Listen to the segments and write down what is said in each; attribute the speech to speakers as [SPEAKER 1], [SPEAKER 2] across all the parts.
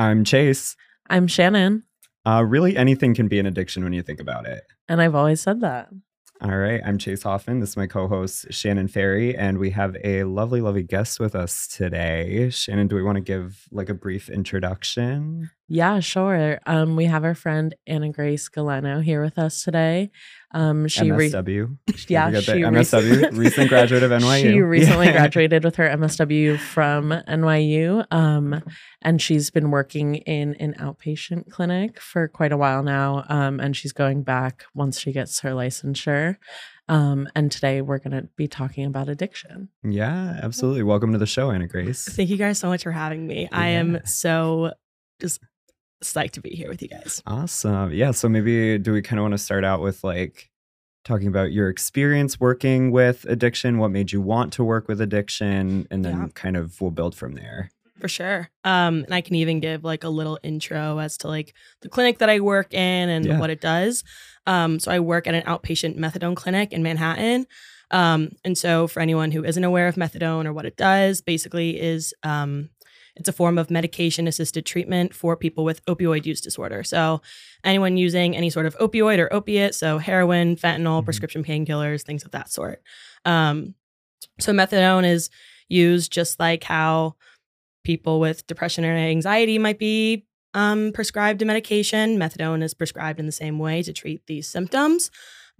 [SPEAKER 1] I'm Chase.
[SPEAKER 2] I'm Shannon.
[SPEAKER 1] Uh, really, anything can be an addiction when you think about it.
[SPEAKER 2] And I've always said that.
[SPEAKER 1] All right, I'm Chase Hoffman. This is my co host, Shannon Ferry, and we have a lovely, lovely guest with us today. Shannon, do we want to give like a brief introduction?
[SPEAKER 2] Yeah, sure. Um, we have our friend Anna Grace Galleno here with us today. Um, she
[SPEAKER 1] MSW.
[SPEAKER 2] Re- yeah, she
[SPEAKER 1] MSW, rec- recent graduate of NYU.
[SPEAKER 2] She recently yeah. graduated with her MSW from NYU, um, and she's been working in an outpatient clinic for quite a while now. Um, and she's going back once she gets her licensure. Um, and today we're going to be talking about addiction.
[SPEAKER 1] Yeah, absolutely. Welcome to the show, Anna Grace.
[SPEAKER 3] Thank you guys so much for having me. Yeah. I am so just psyched to be here with you guys.
[SPEAKER 1] Awesome. Yeah. So maybe do we kind of want to start out with like talking about your experience working with addiction, what made you want to work with addiction, and then yeah. kind of we'll build from there.
[SPEAKER 3] For sure. Um, and I can even give like a little intro as to like the clinic that I work in and yeah. what it does. Um, so I work at an outpatient methadone clinic in Manhattan. Um, and so for anyone who isn't aware of methadone or what it does, basically is um, it's a form of medication assisted treatment for people with opioid use disorder. So, anyone using any sort of opioid or opiate, so heroin, fentanyl, mm-hmm. prescription painkillers, things of that sort. Um, so, methadone is used just like how people with depression or anxiety might be um, prescribed a medication. Methadone is prescribed in the same way to treat these symptoms.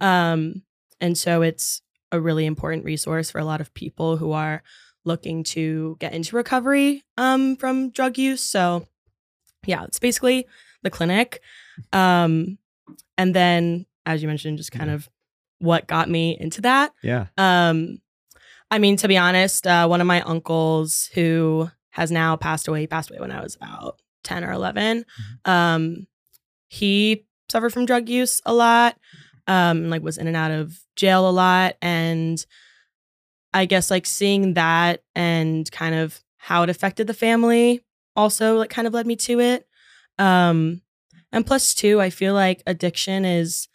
[SPEAKER 3] Um, and so, it's a really important resource for a lot of people who are looking to get into recovery um, from drug use. So, yeah, it's basically the clinic. Um, and then, as you mentioned, just kind of what got me into that.
[SPEAKER 1] Yeah.
[SPEAKER 3] Um, I mean, to be honest, uh, one of my uncles who has now passed away, passed away when I was about 10 or 11. Mm-hmm. Um, he suffered from drug use a lot, um, like was in and out of jail a lot. And I guess like seeing that and kind of how it affected the family also like kind of led me to it. Um and plus two, I feel like addiction is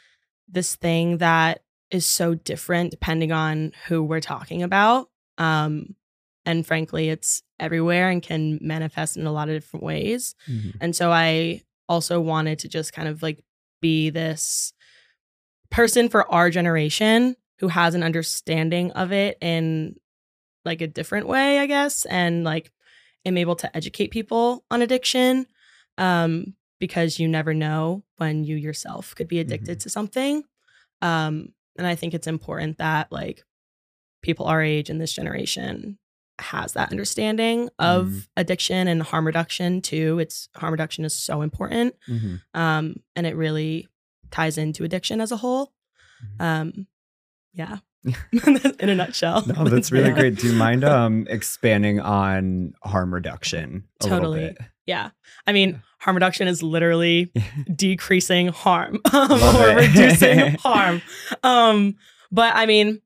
[SPEAKER 3] this thing that is so different depending on who we're talking about. Um and frankly, it's everywhere and can manifest in a lot of different ways. Mm-hmm. And so I also wanted to just kind of like be this person for our generation who has an understanding of it in like a different way, I guess, and like am able to educate people on addiction um, because you never know when you yourself could be addicted mm-hmm. to something. Um, and I think it's important that like people our age in this generation has that understanding of mm-hmm. addiction and harm reduction too. It's harm reduction is so important. Mm-hmm. Um, and it really ties into addiction as a whole. Mm-hmm. Um, yeah. In a nutshell.
[SPEAKER 1] No that's really yeah. great. Do you mind um expanding on harm reduction
[SPEAKER 3] totally. yeah. I mean harm reduction is literally decreasing harm. Or reducing harm. Um but i mean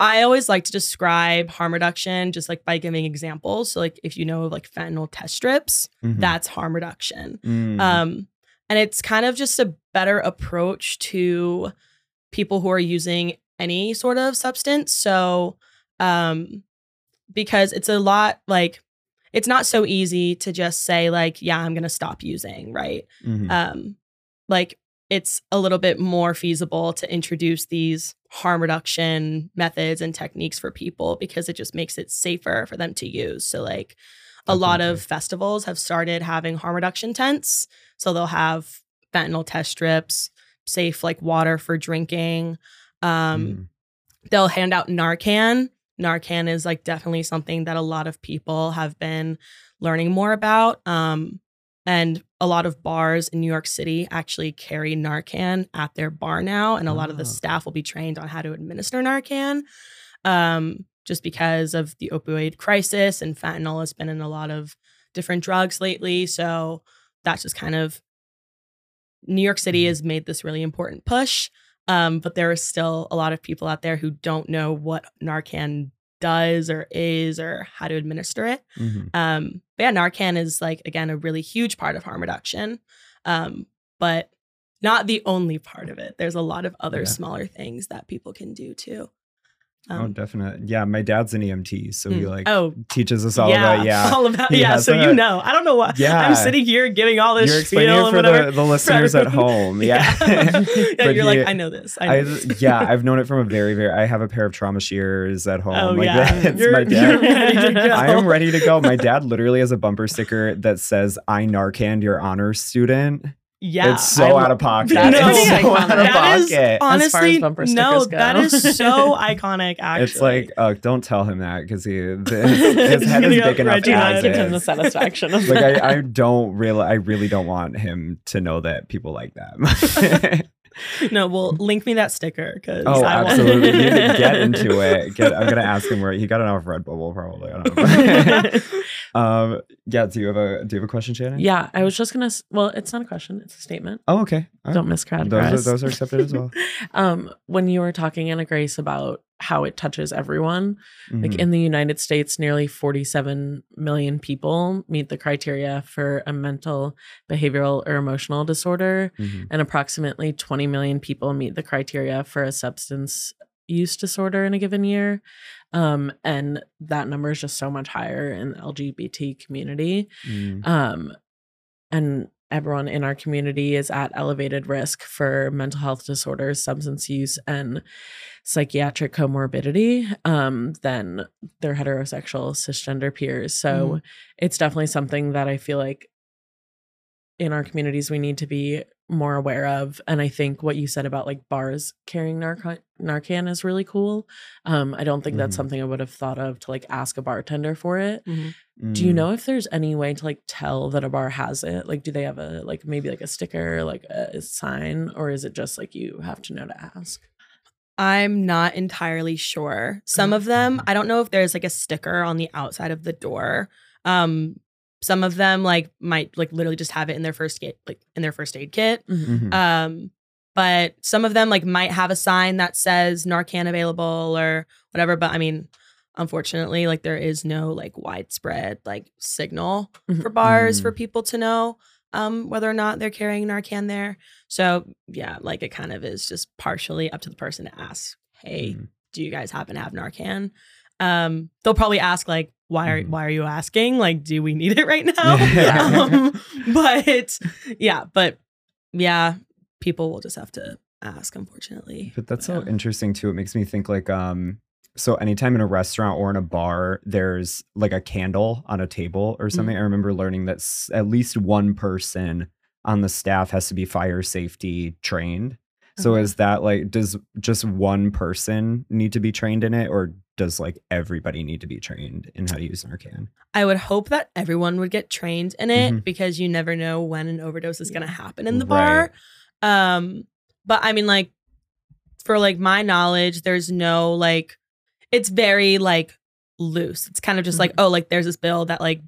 [SPEAKER 3] I always like to describe harm reduction just like by giving examples. So like if you know of like fentanyl test strips, mm-hmm. that's harm reduction. Mm. Um and it's kind of just a better approach to people who are using any sort of substance. So, um, because it's a lot like it's not so easy to just say like, yeah, I'm gonna stop using, right? Mm-hmm. Um, like it's a little bit more feasible to introduce these harm reduction methods and techniques for people because it just makes it safer for them to use. So like a lot of festivals have started having harm reduction tents. So they'll have fentanyl test strips, safe like water for drinking. Um, mm. They'll hand out Narcan. Narcan is like definitely something that a lot of people have been learning more about. Um, and a lot of bars in New York City actually carry Narcan at their bar now. And a oh. lot of the ah. staff will be trained on how to administer Narcan um, just because of the opioid crisis. And fentanyl has been in a lot of different drugs lately. So that's just kind of New York City mm-hmm. has made this really important push. Um, but there are still a lot of people out there who don't know what Narcan does or is or how to administer it. Mm-hmm. Um, but yeah, Narcan is like again a really huge part of harm reduction, um, but not the only part of it. There's a lot of other yeah. smaller things that people can do too.
[SPEAKER 1] Oh, um, oh, definitely. Yeah, my dad's an EMT, so he mm. like
[SPEAKER 3] oh,
[SPEAKER 1] teaches us all yeah, about yeah,
[SPEAKER 3] all about yeah. So a, you know, I don't know why Yeah, I'm sitting here giving all this.
[SPEAKER 1] You're explaining for the, the, listeners at home. Yeah,
[SPEAKER 3] yeah. yeah you're he, like, I know this. I, know
[SPEAKER 1] I yeah, I've known it from a very very. I have a pair of trauma shears at home.
[SPEAKER 3] Oh
[SPEAKER 1] like,
[SPEAKER 3] yeah,
[SPEAKER 1] that's you're, my dad. ready to go. I am ready to go. My dad literally has a bumper sticker that says "I Narcan your honor student."
[SPEAKER 3] Yeah,
[SPEAKER 1] it's so I'm, out of pocket. No, That is so out of pocket.
[SPEAKER 3] honestly, no, that is so iconic. Actually,
[SPEAKER 1] it's like, uh, don't tell him that because he his, his head is big enough.
[SPEAKER 2] as give him the satisfaction of
[SPEAKER 1] like I, I don't really, I really don't want him to know that people like that.
[SPEAKER 3] No, well, link me that sticker because
[SPEAKER 1] oh, I absolutely, you need to get into it. Get, I'm gonna ask him where he got it off Redbubble, probably. I don't know. um, yeah. Do you have a Do you have a question, Shannon?
[SPEAKER 2] Yeah, I was just gonna. Well, it's not a question; it's a statement.
[SPEAKER 1] Oh, okay.
[SPEAKER 2] Don't miscategorize.
[SPEAKER 1] Those are, those are accepted as well.
[SPEAKER 2] um, when you were talking, Anna Grace, about how it touches everyone. Mm-hmm. Like in the United States, nearly 47 million people meet the criteria for a mental, behavioral, or emotional disorder, mm-hmm. and approximately 20 million people meet the criteria for a substance use disorder in a given year. Um, and that number is just so much higher in the LGBT community. Mm. Um, and everyone in our community is at elevated risk for mental health disorders, substance use, and psychiatric comorbidity um, than their heterosexual cisgender peers. So mm. it's definitely something that I feel like in our communities we need to be more aware of and i think what you said about like bars carrying Narcan, narcan is really cool um i don't think mm. that's mm-hmm. something i would have thought of to like ask a bartender for it mm-hmm. mm. do you know if there's any way to like tell that a bar has it like do they have a like maybe like a sticker like a, a sign or is it just like you have to know to ask
[SPEAKER 3] I'm not entirely sure. Some of them, mm-hmm. I don't know if there's like a sticker on the outside of the door. Um, some of them like might like literally just have it in their first aid like in their first aid kit. Mm-hmm. mm-hmm. Um, but some of them like might have a sign that says Narcan available or whatever. But I mean, unfortunately, like there is no like widespread like signal mm-hmm. for bars mm-hmm. for people to know um whether or not they're carrying Narcan there. So yeah, like it kind of is just partially up to the person to ask, hey, mm-hmm. do you guys happen to have Narcan? Um, they'll probably ask like, why are mm. why are you asking? Like, do we need it right now? um, but yeah, but yeah, people will just have to ask, unfortunately.
[SPEAKER 1] But that's
[SPEAKER 3] but,
[SPEAKER 1] so interesting too. It makes me think like um so anytime in a restaurant or in a bar there's like a candle on a table or something, mm-hmm. I remember learning that s- at least one person on the staff has to be fire safety trained. So is that like does just one person need to be trained in it or does like everybody need to be trained in how to use Narcan?
[SPEAKER 3] I would hope that everyone would get trained in it mm-hmm. because you never know when an overdose is going to happen in the bar. Right. Um but I mean like for like my knowledge there's no like it's very like loose. It's kind of just mm-hmm. like oh like there's this bill that like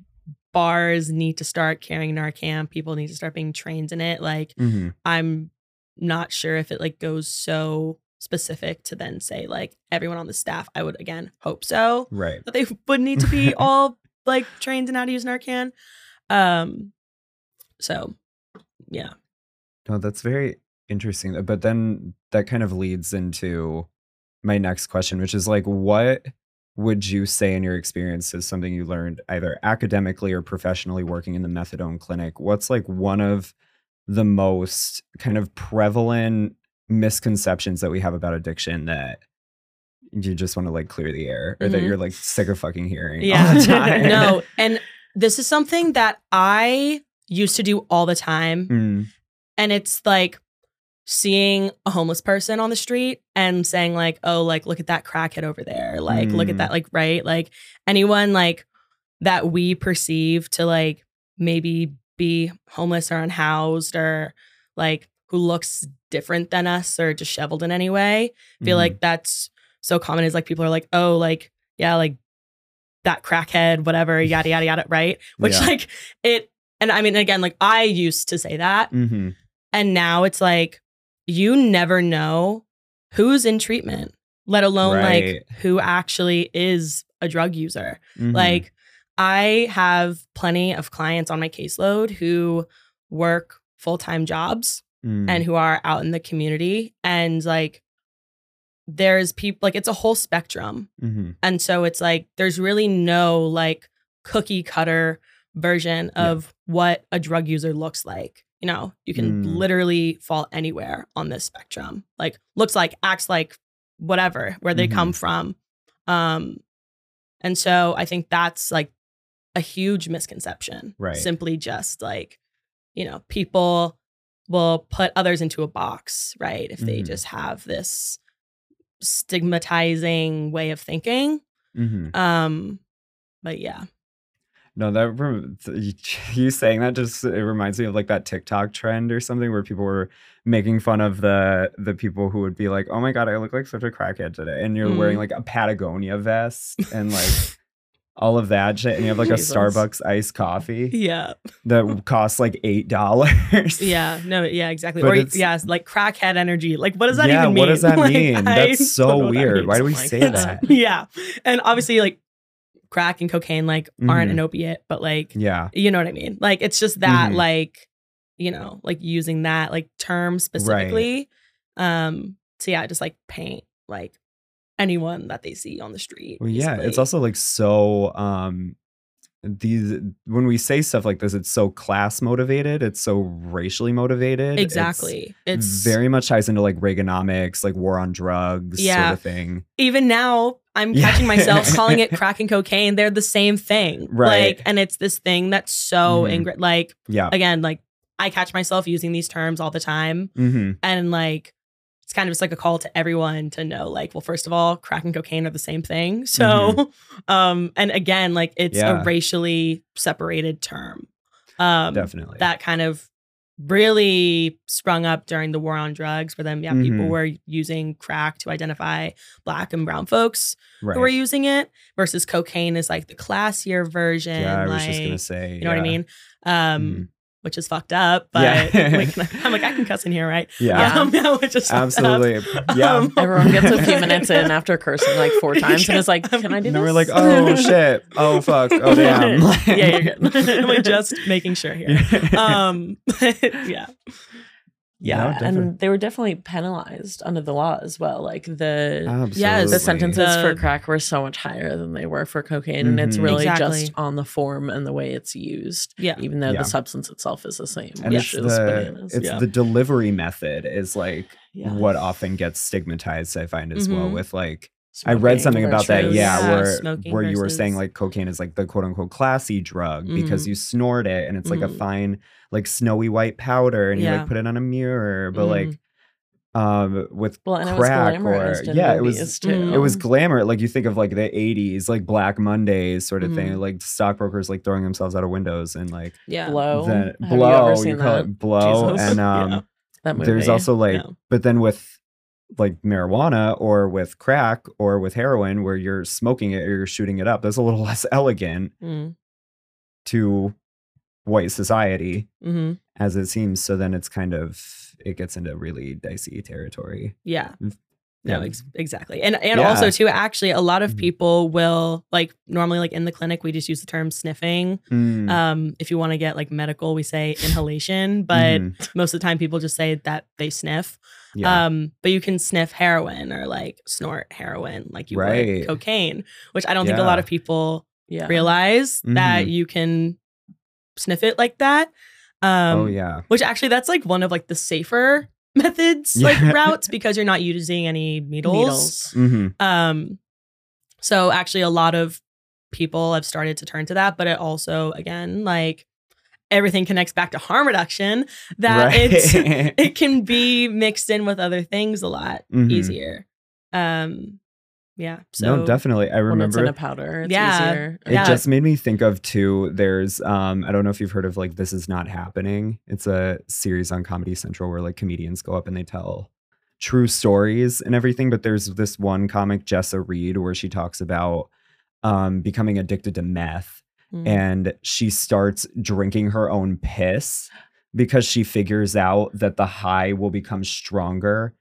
[SPEAKER 3] bars need to start carrying Narcan, people need to start being trained in it. Like mm-hmm. I'm not sure if it like goes so specific to then say like everyone on the staff. I would again hope so.
[SPEAKER 1] Right.
[SPEAKER 3] That they would need to be all like trained in how to use Narcan. Um so yeah.
[SPEAKER 1] No, that's very interesting. But then that kind of leads into my next question, which is like what would you say in your experience is something you learned either academically or professionally working in the methadone clinic? What's like one of the most kind of prevalent misconceptions that we have about addiction that you just want to like clear the air or mm-hmm. that you're like sick of fucking hearing yeah
[SPEAKER 3] no and this is something that i used to do all the time mm. and it's like seeing a homeless person on the street and saying like oh like look at that crackhead over there like mm. look at mm. that like right like anyone like that we perceive to like maybe be homeless or unhoused or like who looks different than us or disheveled in any way. I feel mm-hmm. like that's so common is like people are like, oh, like, yeah, like that crackhead, whatever, yada, yada, yada, right? Which yeah. like it, and I mean, again, like I used to say that. Mm-hmm. And now it's like, you never know who's in treatment, let alone right. like who actually is a drug user. Mm-hmm. Like, I have plenty of clients on my caseload who work full time jobs mm. and who are out in the community. And like, there's people like it's a whole spectrum.
[SPEAKER 1] hmm
[SPEAKER 3] And so it's like there's really no like cookie cutter version
[SPEAKER 1] Yeah.
[SPEAKER 3] of what a drug user looks like. You know, you can
[SPEAKER 1] Mm.
[SPEAKER 3] literally fall anywhere on this spectrum. Like looks like, acts like, whatever, where they come from. Um and so I think that's like a huge misconception.
[SPEAKER 1] Right.
[SPEAKER 3] Simply just like, you know, people will put others into a box, right? If they
[SPEAKER 1] Mhm.
[SPEAKER 3] just have this stigmatizing way of thinking.
[SPEAKER 1] hmm
[SPEAKER 3] Um, but yeah,
[SPEAKER 1] No, that you saying that just it reminds me of like that TikTok trend or something where people were making fun of the the people who would be like, "Oh my god, I look like such a crackhead today," and you're wearing
[SPEAKER 3] Mm.
[SPEAKER 1] like a Patagonia vest and like all of that shit, and you have like
[SPEAKER 2] Jesus.
[SPEAKER 1] a Starbucks iced coffee
[SPEAKER 3] yeah,
[SPEAKER 1] that costs like eight dollars.
[SPEAKER 3] yeah, no, yeah, exactly.
[SPEAKER 1] But
[SPEAKER 3] or yeah, like crackhead energy. Like, what does that
[SPEAKER 1] yeah,
[SPEAKER 3] even mean?
[SPEAKER 1] what does that
[SPEAKER 3] Like,
[SPEAKER 1] mean? That's so
[SPEAKER 3] what that
[SPEAKER 1] weird. Why do we say that?
[SPEAKER 3] yeah, and obviously, like, crack and cocaine like aren't
[SPEAKER 1] Mhm.
[SPEAKER 3] an opiate, but like,
[SPEAKER 1] Yeah,
[SPEAKER 3] you know what I mean? Like, it's just that
[SPEAKER 1] Mhm.
[SPEAKER 3] like, you know, like using that like term specifically. Um, so yeah, just like paint like anyone that they see on the street.
[SPEAKER 1] well, yeah. It's also like so. um these when we say stuff like this, it's so class motivated. It's so racially motivated.
[SPEAKER 3] exactly. It's
[SPEAKER 1] very much ties into like Reaganomics, like war on drugs
[SPEAKER 3] Yeah.
[SPEAKER 1] sort of thing.
[SPEAKER 3] even now I'm
[SPEAKER 1] Yeah.
[SPEAKER 3] catching myself calling it crack and cocaine. They're the same thing.
[SPEAKER 1] Right.
[SPEAKER 3] Like, and it's this thing that's so
[SPEAKER 1] Mhm.
[SPEAKER 3] ingra- like
[SPEAKER 1] Yeah.
[SPEAKER 3] again, like I catch myself using these terms all the time.
[SPEAKER 1] hmm
[SPEAKER 3] And like it's kind of just like a call to everyone to know, like, well, first of all, crack and cocaine are the same thing. So um, and again, like it's
[SPEAKER 1] Mm-hmm. Yeah.
[SPEAKER 3] a racially separated term. Um
[SPEAKER 1] Definitely.
[SPEAKER 3] that kind of really sprung up during the war on drugs where then yeah people
[SPEAKER 1] Mhm.
[SPEAKER 3] were using crack to identify black and brown folks
[SPEAKER 1] right.
[SPEAKER 3] who were using it versus cocaine is like the classier version
[SPEAKER 1] yeah, I was
[SPEAKER 3] like
[SPEAKER 1] just gonna say.
[SPEAKER 3] you know what i mean um
[SPEAKER 1] Mhm.
[SPEAKER 3] Which is fucked up but
[SPEAKER 1] Yeah.
[SPEAKER 3] like, i'm like i can cuss in here right
[SPEAKER 1] Yeah.
[SPEAKER 3] um, yeah which is fucked up.
[SPEAKER 1] Absolutely. Yeah.
[SPEAKER 3] Um,
[SPEAKER 2] Everyone gets a few minutes in after cursing like four times and is like, "Can I do
[SPEAKER 1] and
[SPEAKER 2] this?"
[SPEAKER 1] then we're like, oh shit. Oh fuck. Oh damn.
[SPEAKER 3] yeah you're good i'm like just making sure here um yeah
[SPEAKER 2] Yeah,
[SPEAKER 1] No,
[SPEAKER 2] and they were definitely penalized under the law as well. Like the
[SPEAKER 1] Absolutely.
[SPEAKER 3] Yes,
[SPEAKER 2] the sentences for crack were so much higher than they were for cocaine, and it's
[SPEAKER 1] Mhm.
[SPEAKER 2] really
[SPEAKER 3] Exactly.
[SPEAKER 2] just on the form and the way it's used.
[SPEAKER 3] yeah
[SPEAKER 2] even though
[SPEAKER 1] Yeah.
[SPEAKER 2] the substance itself is the same,
[SPEAKER 1] And
[SPEAKER 2] which
[SPEAKER 1] it's
[SPEAKER 2] is
[SPEAKER 1] the
[SPEAKER 2] bananas.
[SPEAKER 1] it's
[SPEAKER 3] Yeah.
[SPEAKER 1] the delivery method is like
[SPEAKER 2] Yeah.
[SPEAKER 1] what often gets stigmatized. I find as well
[SPEAKER 3] Mhm.
[SPEAKER 1] with like I read
[SPEAKER 2] Smoking
[SPEAKER 1] something about that. Yeah,
[SPEAKER 3] Yeah,
[SPEAKER 1] where
[SPEAKER 3] smoking
[SPEAKER 1] where you were saying like cocaine is like the quote unquote classy drug because
[SPEAKER 3] Mhm.
[SPEAKER 1] you snort it and it's like a
[SPEAKER 3] Mhm.
[SPEAKER 1] fine like snowy white powder and you like put it on a mirror. But
[SPEAKER 3] Mhm.
[SPEAKER 1] like um with
[SPEAKER 2] Well, and it was
[SPEAKER 1] crack or yeah, it was
[SPEAKER 2] too.
[SPEAKER 1] It was glamour. Like you think of like the '80s, like Black Mondays sort of thing,
[SPEAKER 3] Mhm.
[SPEAKER 1] like stockbrokers like throwing themselves out of windows and like
[SPEAKER 3] yeah
[SPEAKER 2] blow.
[SPEAKER 1] then
[SPEAKER 2] Have
[SPEAKER 1] blow.
[SPEAKER 2] you ever
[SPEAKER 1] You, call
[SPEAKER 2] that?
[SPEAKER 1] it blow,
[SPEAKER 3] Jesus.
[SPEAKER 1] and um,
[SPEAKER 3] Yeah.
[SPEAKER 2] that movie.
[SPEAKER 1] there's also like,
[SPEAKER 3] Yeah.
[SPEAKER 1] but then with like marijuana or with crack or with heroin, where you're smoking it or you're shooting it up, that's a little less elegant
[SPEAKER 3] mm
[SPEAKER 1] to white society
[SPEAKER 3] hmm
[SPEAKER 1] as it seems. So then it's kind of it gets into really dicey territory.
[SPEAKER 3] yeah
[SPEAKER 1] Mm.
[SPEAKER 3] No,
[SPEAKER 1] Yeah.
[SPEAKER 3] ex- exactly. And and
[SPEAKER 1] Yeah.
[SPEAKER 3] also too, actually, a lot of
[SPEAKER 1] Mhm.
[SPEAKER 3] people will like normally like in the clinic we just use the term sniffing.
[SPEAKER 1] Mm,
[SPEAKER 3] Um, if you want to get like medical, we say inhalation, but
[SPEAKER 1] mhm,
[SPEAKER 3] most of the time people just say that they sniff.
[SPEAKER 1] Yeah,
[SPEAKER 3] Um, but you can sniff heroin or like snort heroin like you
[SPEAKER 1] Right.
[SPEAKER 3] would cocaine, which I don't think a lot of people
[SPEAKER 2] yeah.
[SPEAKER 3] realize that
[SPEAKER 1] Mhm.
[SPEAKER 3] you can sniff it like that. Um,
[SPEAKER 1] oh yeah,
[SPEAKER 3] which actually that's like one of like the safer methods
[SPEAKER 1] Yeah.
[SPEAKER 3] like routes because you're not using any needles.
[SPEAKER 2] Needles.
[SPEAKER 1] hmm
[SPEAKER 3] Um, so actually, a lot of people have started to turn to that, but it also, again, like everything connects back to harm reduction. That it's it can be mixed in with other things a lot
[SPEAKER 1] Mhm.
[SPEAKER 3] easier. Um, yeah. So
[SPEAKER 1] no, definitely. I
[SPEAKER 2] When it's in
[SPEAKER 1] remember
[SPEAKER 2] a powder, it's
[SPEAKER 3] Yeah.
[SPEAKER 2] easier.
[SPEAKER 1] It
[SPEAKER 3] Yeah.
[SPEAKER 1] just made me think of too. There's um I don't know if you've heard of like This Is Not Happening. It's a series on Comedy Central where like comedians go up and they tell true stories and everything. But there's this one comic, Jessa Reed, where she talks about um becoming addicted to meth
[SPEAKER 3] Mm.
[SPEAKER 1] and she starts drinking her own piss because she figures out that the high will become stronger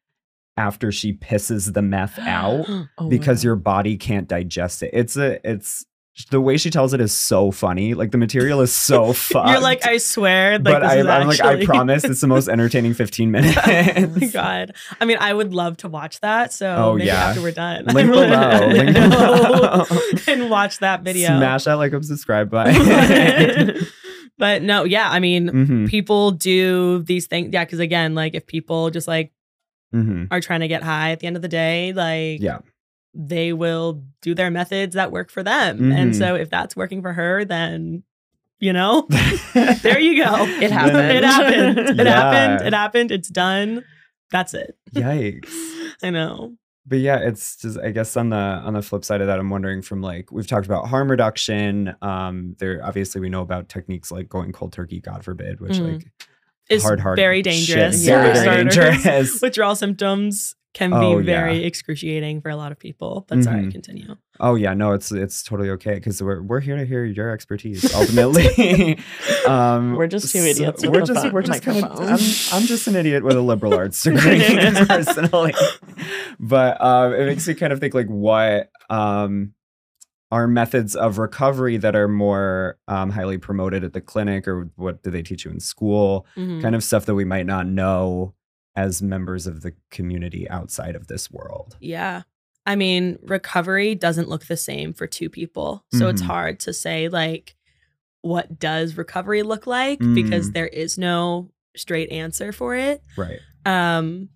[SPEAKER 1] after she pisses the meth out
[SPEAKER 2] Oh
[SPEAKER 1] because
[SPEAKER 2] God.
[SPEAKER 1] your body can't digest it. It's a it's the way she tells it is so funny. Like the material is so fun.
[SPEAKER 3] You're like, I swear, like,
[SPEAKER 1] but I,
[SPEAKER 3] is
[SPEAKER 1] I'm like, I promise it's the most entertaining 15 minutes.
[SPEAKER 3] oh my god! I mean, I would love to watch that. So
[SPEAKER 1] Oh,
[SPEAKER 3] maybe
[SPEAKER 1] yeah.
[SPEAKER 3] after we're done,
[SPEAKER 1] Link below, link below.
[SPEAKER 3] and watch that video.
[SPEAKER 1] Smash that like and subscribe button.
[SPEAKER 3] but no, yeah, I mean,
[SPEAKER 1] hmm
[SPEAKER 3] people do these things. Yeah, because again, like if people just like
[SPEAKER 1] hmm
[SPEAKER 3] are trying to get high at the end of the day, like
[SPEAKER 1] Yeah.
[SPEAKER 3] They will do their methods that work for them. And
[SPEAKER 1] Mhm.
[SPEAKER 3] so if that's working for her, then you know, there you go.
[SPEAKER 2] It happened.
[SPEAKER 3] it happened. It
[SPEAKER 1] Yeah.
[SPEAKER 3] happened. It happened. It's done. That's it.
[SPEAKER 1] Yikes.
[SPEAKER 3] I know.
[SPEAKER 1] But yeah, it's just I guess on the on the flip side of that, I'm wondering from like we've talked about harm reduction. Um, there obviously we know about techniques like going cold turkey, God forbid, which
[SPEAKER 3] Mhm.
[SPEAKER 1] like
[SPEAKER 3] is
[SPEAKER 1] hard, hard
[SPEAKER 3] very
[SPEAKER 1] shit.
[SPEAKER 3] dangerous.
[SPEAKER 2] Yeah.
[SPEAKER 1] Very, very dangerous.
[SPEAKER 3] Withdrawal symptoms can be
[SPEAKER 1] Oh,
[SPEAKER 3] very
[SPEAKER 1] yeah.
[SPEAKER 3] excruciating for a lot of people. But sorry,
[SPEAKER 1] Mhm.
[SPEAKER 3] continue.
[SPEAKER 1] Oh yeah, no, it's it's totally okay because we're we're here to hear your expertise. Ultimately, um,
[SPEAKER 2] We're just two
[SPEAKER 1] so
[SPEAKER 2] idiots with
[SPEAKER 1] we're just
[SPEAKER 2] phone-
[SPEAKER 1] we're just kind of. I'm, I'm just an idiot with a liberal arts degree personally, but um, it makes me kind of think like what um are methods of recovery that are more um, highly promoted at the clinic or what do they teach you in school
[SPEAKER 3] Mhm.
[SPEAKER 1] kind of stuff that we might not know as members of the community outside of this world
[SPEAKER 3] Yeah. I mean, recovery doesn't look the same for two people. So it's
[SPEAKER 1] Mhm.
[SPEAKER 3] hard to say, like, what does recovery look like?
[SPEAKER 1] Mm.
[SPEAKER 3] Because there is no straight answer for it.
[SPEAKER 1] right
[SPEAKER 3] Um,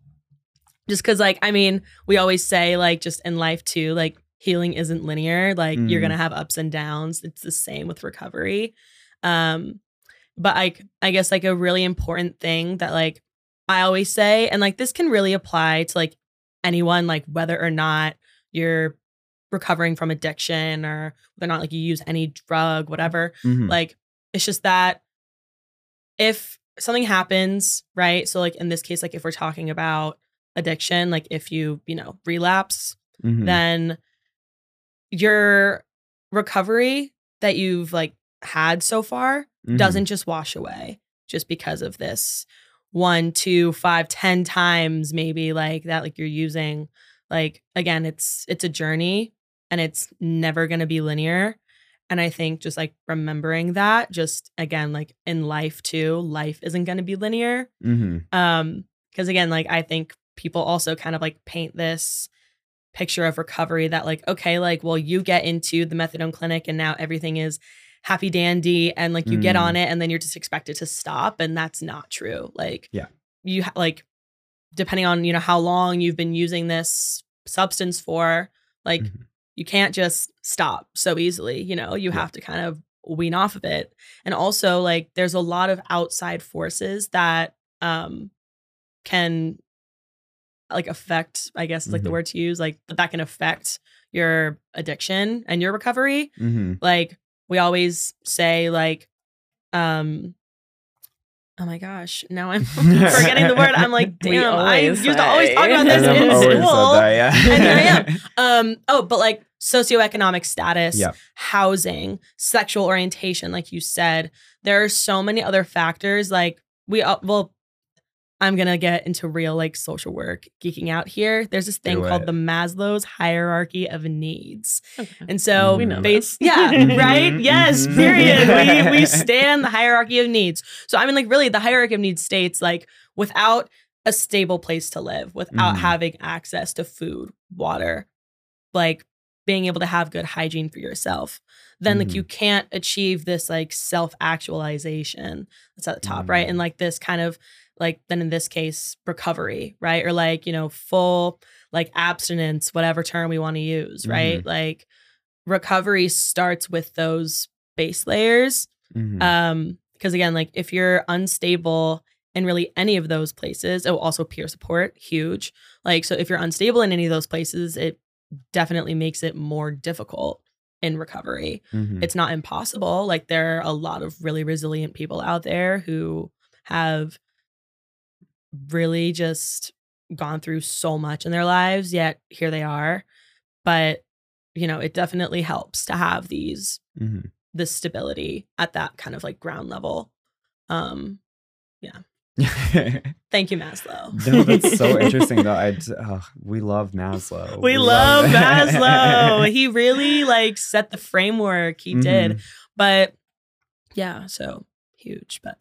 [SPEAKER 3] just because, like, I mean, we always say, like, just in life too, like, healing isn't linear. Like, you're
[SPEAKER 1] Mm.
[SPEAKER 3] gonna have ups and downs. It's the same with recovery. Um, but I, I guess, like, a really important thing that, like, I always say, and like, this can really apply to like anyone, like, whether or not you're recovering from addiction or whether or not like you use any drug, whatever.
[SPEAKER 1] Mhm.
[SPEAKER 3] Like, it's just that if something happens, right? So, like, in this case, like, if we're talking about addiction, like, if you, you know, relapse,
[SPEAKER 1] Mhm.
[SPEAKER 3] then your recovery that you've like had so far
[SPEAKER 1] Mhm.
[SPEAKER 3] doesn't just wash away just because of this one, two, five, ten times maybe like that, like you're using. Like again, it's it's a journey and it's never gonna be linear. And I think just like remembering that, just again, like in life too, life isn't gonna be linear
[SPEAKER 1] Mhm.
[SPEAKER 3] um because again like i think people also kind of like paint this picture of recovery that like okay like well you get into the methadone clinic and now everything is happy dandy and like you get
[SPEAKER 1] Mm.
[SPEAKER 3] on it and then you're just expected to stop and that's not true like
[SPEAKER 1] Yeah.
[SPEAKER 3] you ha- like depending on you know how long you've been using this substance for like
[SPEAKER 1] Mhm.
[SPEAKER 3] you can't just stop so easily you know you
[SPEAKER 1] Yeah.
[SPEAKER 3] have to kind of wean off of it and also like there's a lot of outside forces that um can like affect i guess is like the
[SPEAKER 1] Mhm.
[SPEAKER 3] word to use like that can affect your addiction and your recovery
[SPEAKER 1] Mhm.
[SPEAKER 3] like we always say like um oh my gosh now i'm forgetting the word i'm like damn i
[SPEAKER 2] always
[SPEAKER 3] used to always talk about this
[SPEAKER 1] I've
[SPEAKER 3] in
[SPEAKER 1] always said
[SPEAKER 3] school
[SPEAKER 1] that, yeah.
[SPEAKER 3] And here I am. um oh but like socioeconomic status
[SPEAKER 1] Yep.
[SPEAKER 3] housing sexual orientation like you said there are so many other factors like we all well i'm gonna get into real like social work geeking out here there's this thing called the maslow's hierarchy of needs
[SPEAKER 2] Okay.
[SPEAKER 3] and so
[SPEAKER 1] We know
[SPEAKER 3] bas- yeah
[SPEAKER 1] Mhm,
[SPEAKER 3] right yes
[SPEAKER 1] mhm.
[SPEAKER 3] period we we stand the hierarchy of needs so i mean like really the hierarchy of needs states like without a stable place to live without
[SPEAKER 1] Mhm.
[SPEAKER 3] having access to food water like being able to have good hygiene for yourself then like
[SPEAKER 1] Mhm.
[SPEAKER 3] you can't achieve this like self actualization that's at the top right
[SPEAKER 1] Mm.
[SPEAKER 3] and like this kind of like then in this case recovery right? Or like you know full like abstinence whatever term we want to use right? Like recovery starts with those base layers
[SPEAKER 1] Mhm.
[SPEAKER 3] um because again like if you're unstable in really any of those places oh also peer support huge. Like so if you're unstable in any of those places it definitely makes it more difficult in recovery.
[SPEAKER 1] Mhm.
[SPEAKER 3] it's not impossible. Like there are a lot of really resilient people out there who have really just gone through so much in their lives yet here they are but you know it definitely helps to have these
[SPEAKER 1] Mhm.
[SPEAKER 3] this stability at that kind of like ground level um yeah. Thank you, Maslow.
[SPEAKER 1] no, that's so interesting though. I oh, we love Maslow.
[SPEAKER 3] we, love Maslow. he really like set the framework. He did.
[SPEAKER 1] Mhm.
[SPEAKER 3] But yeah, so huge. But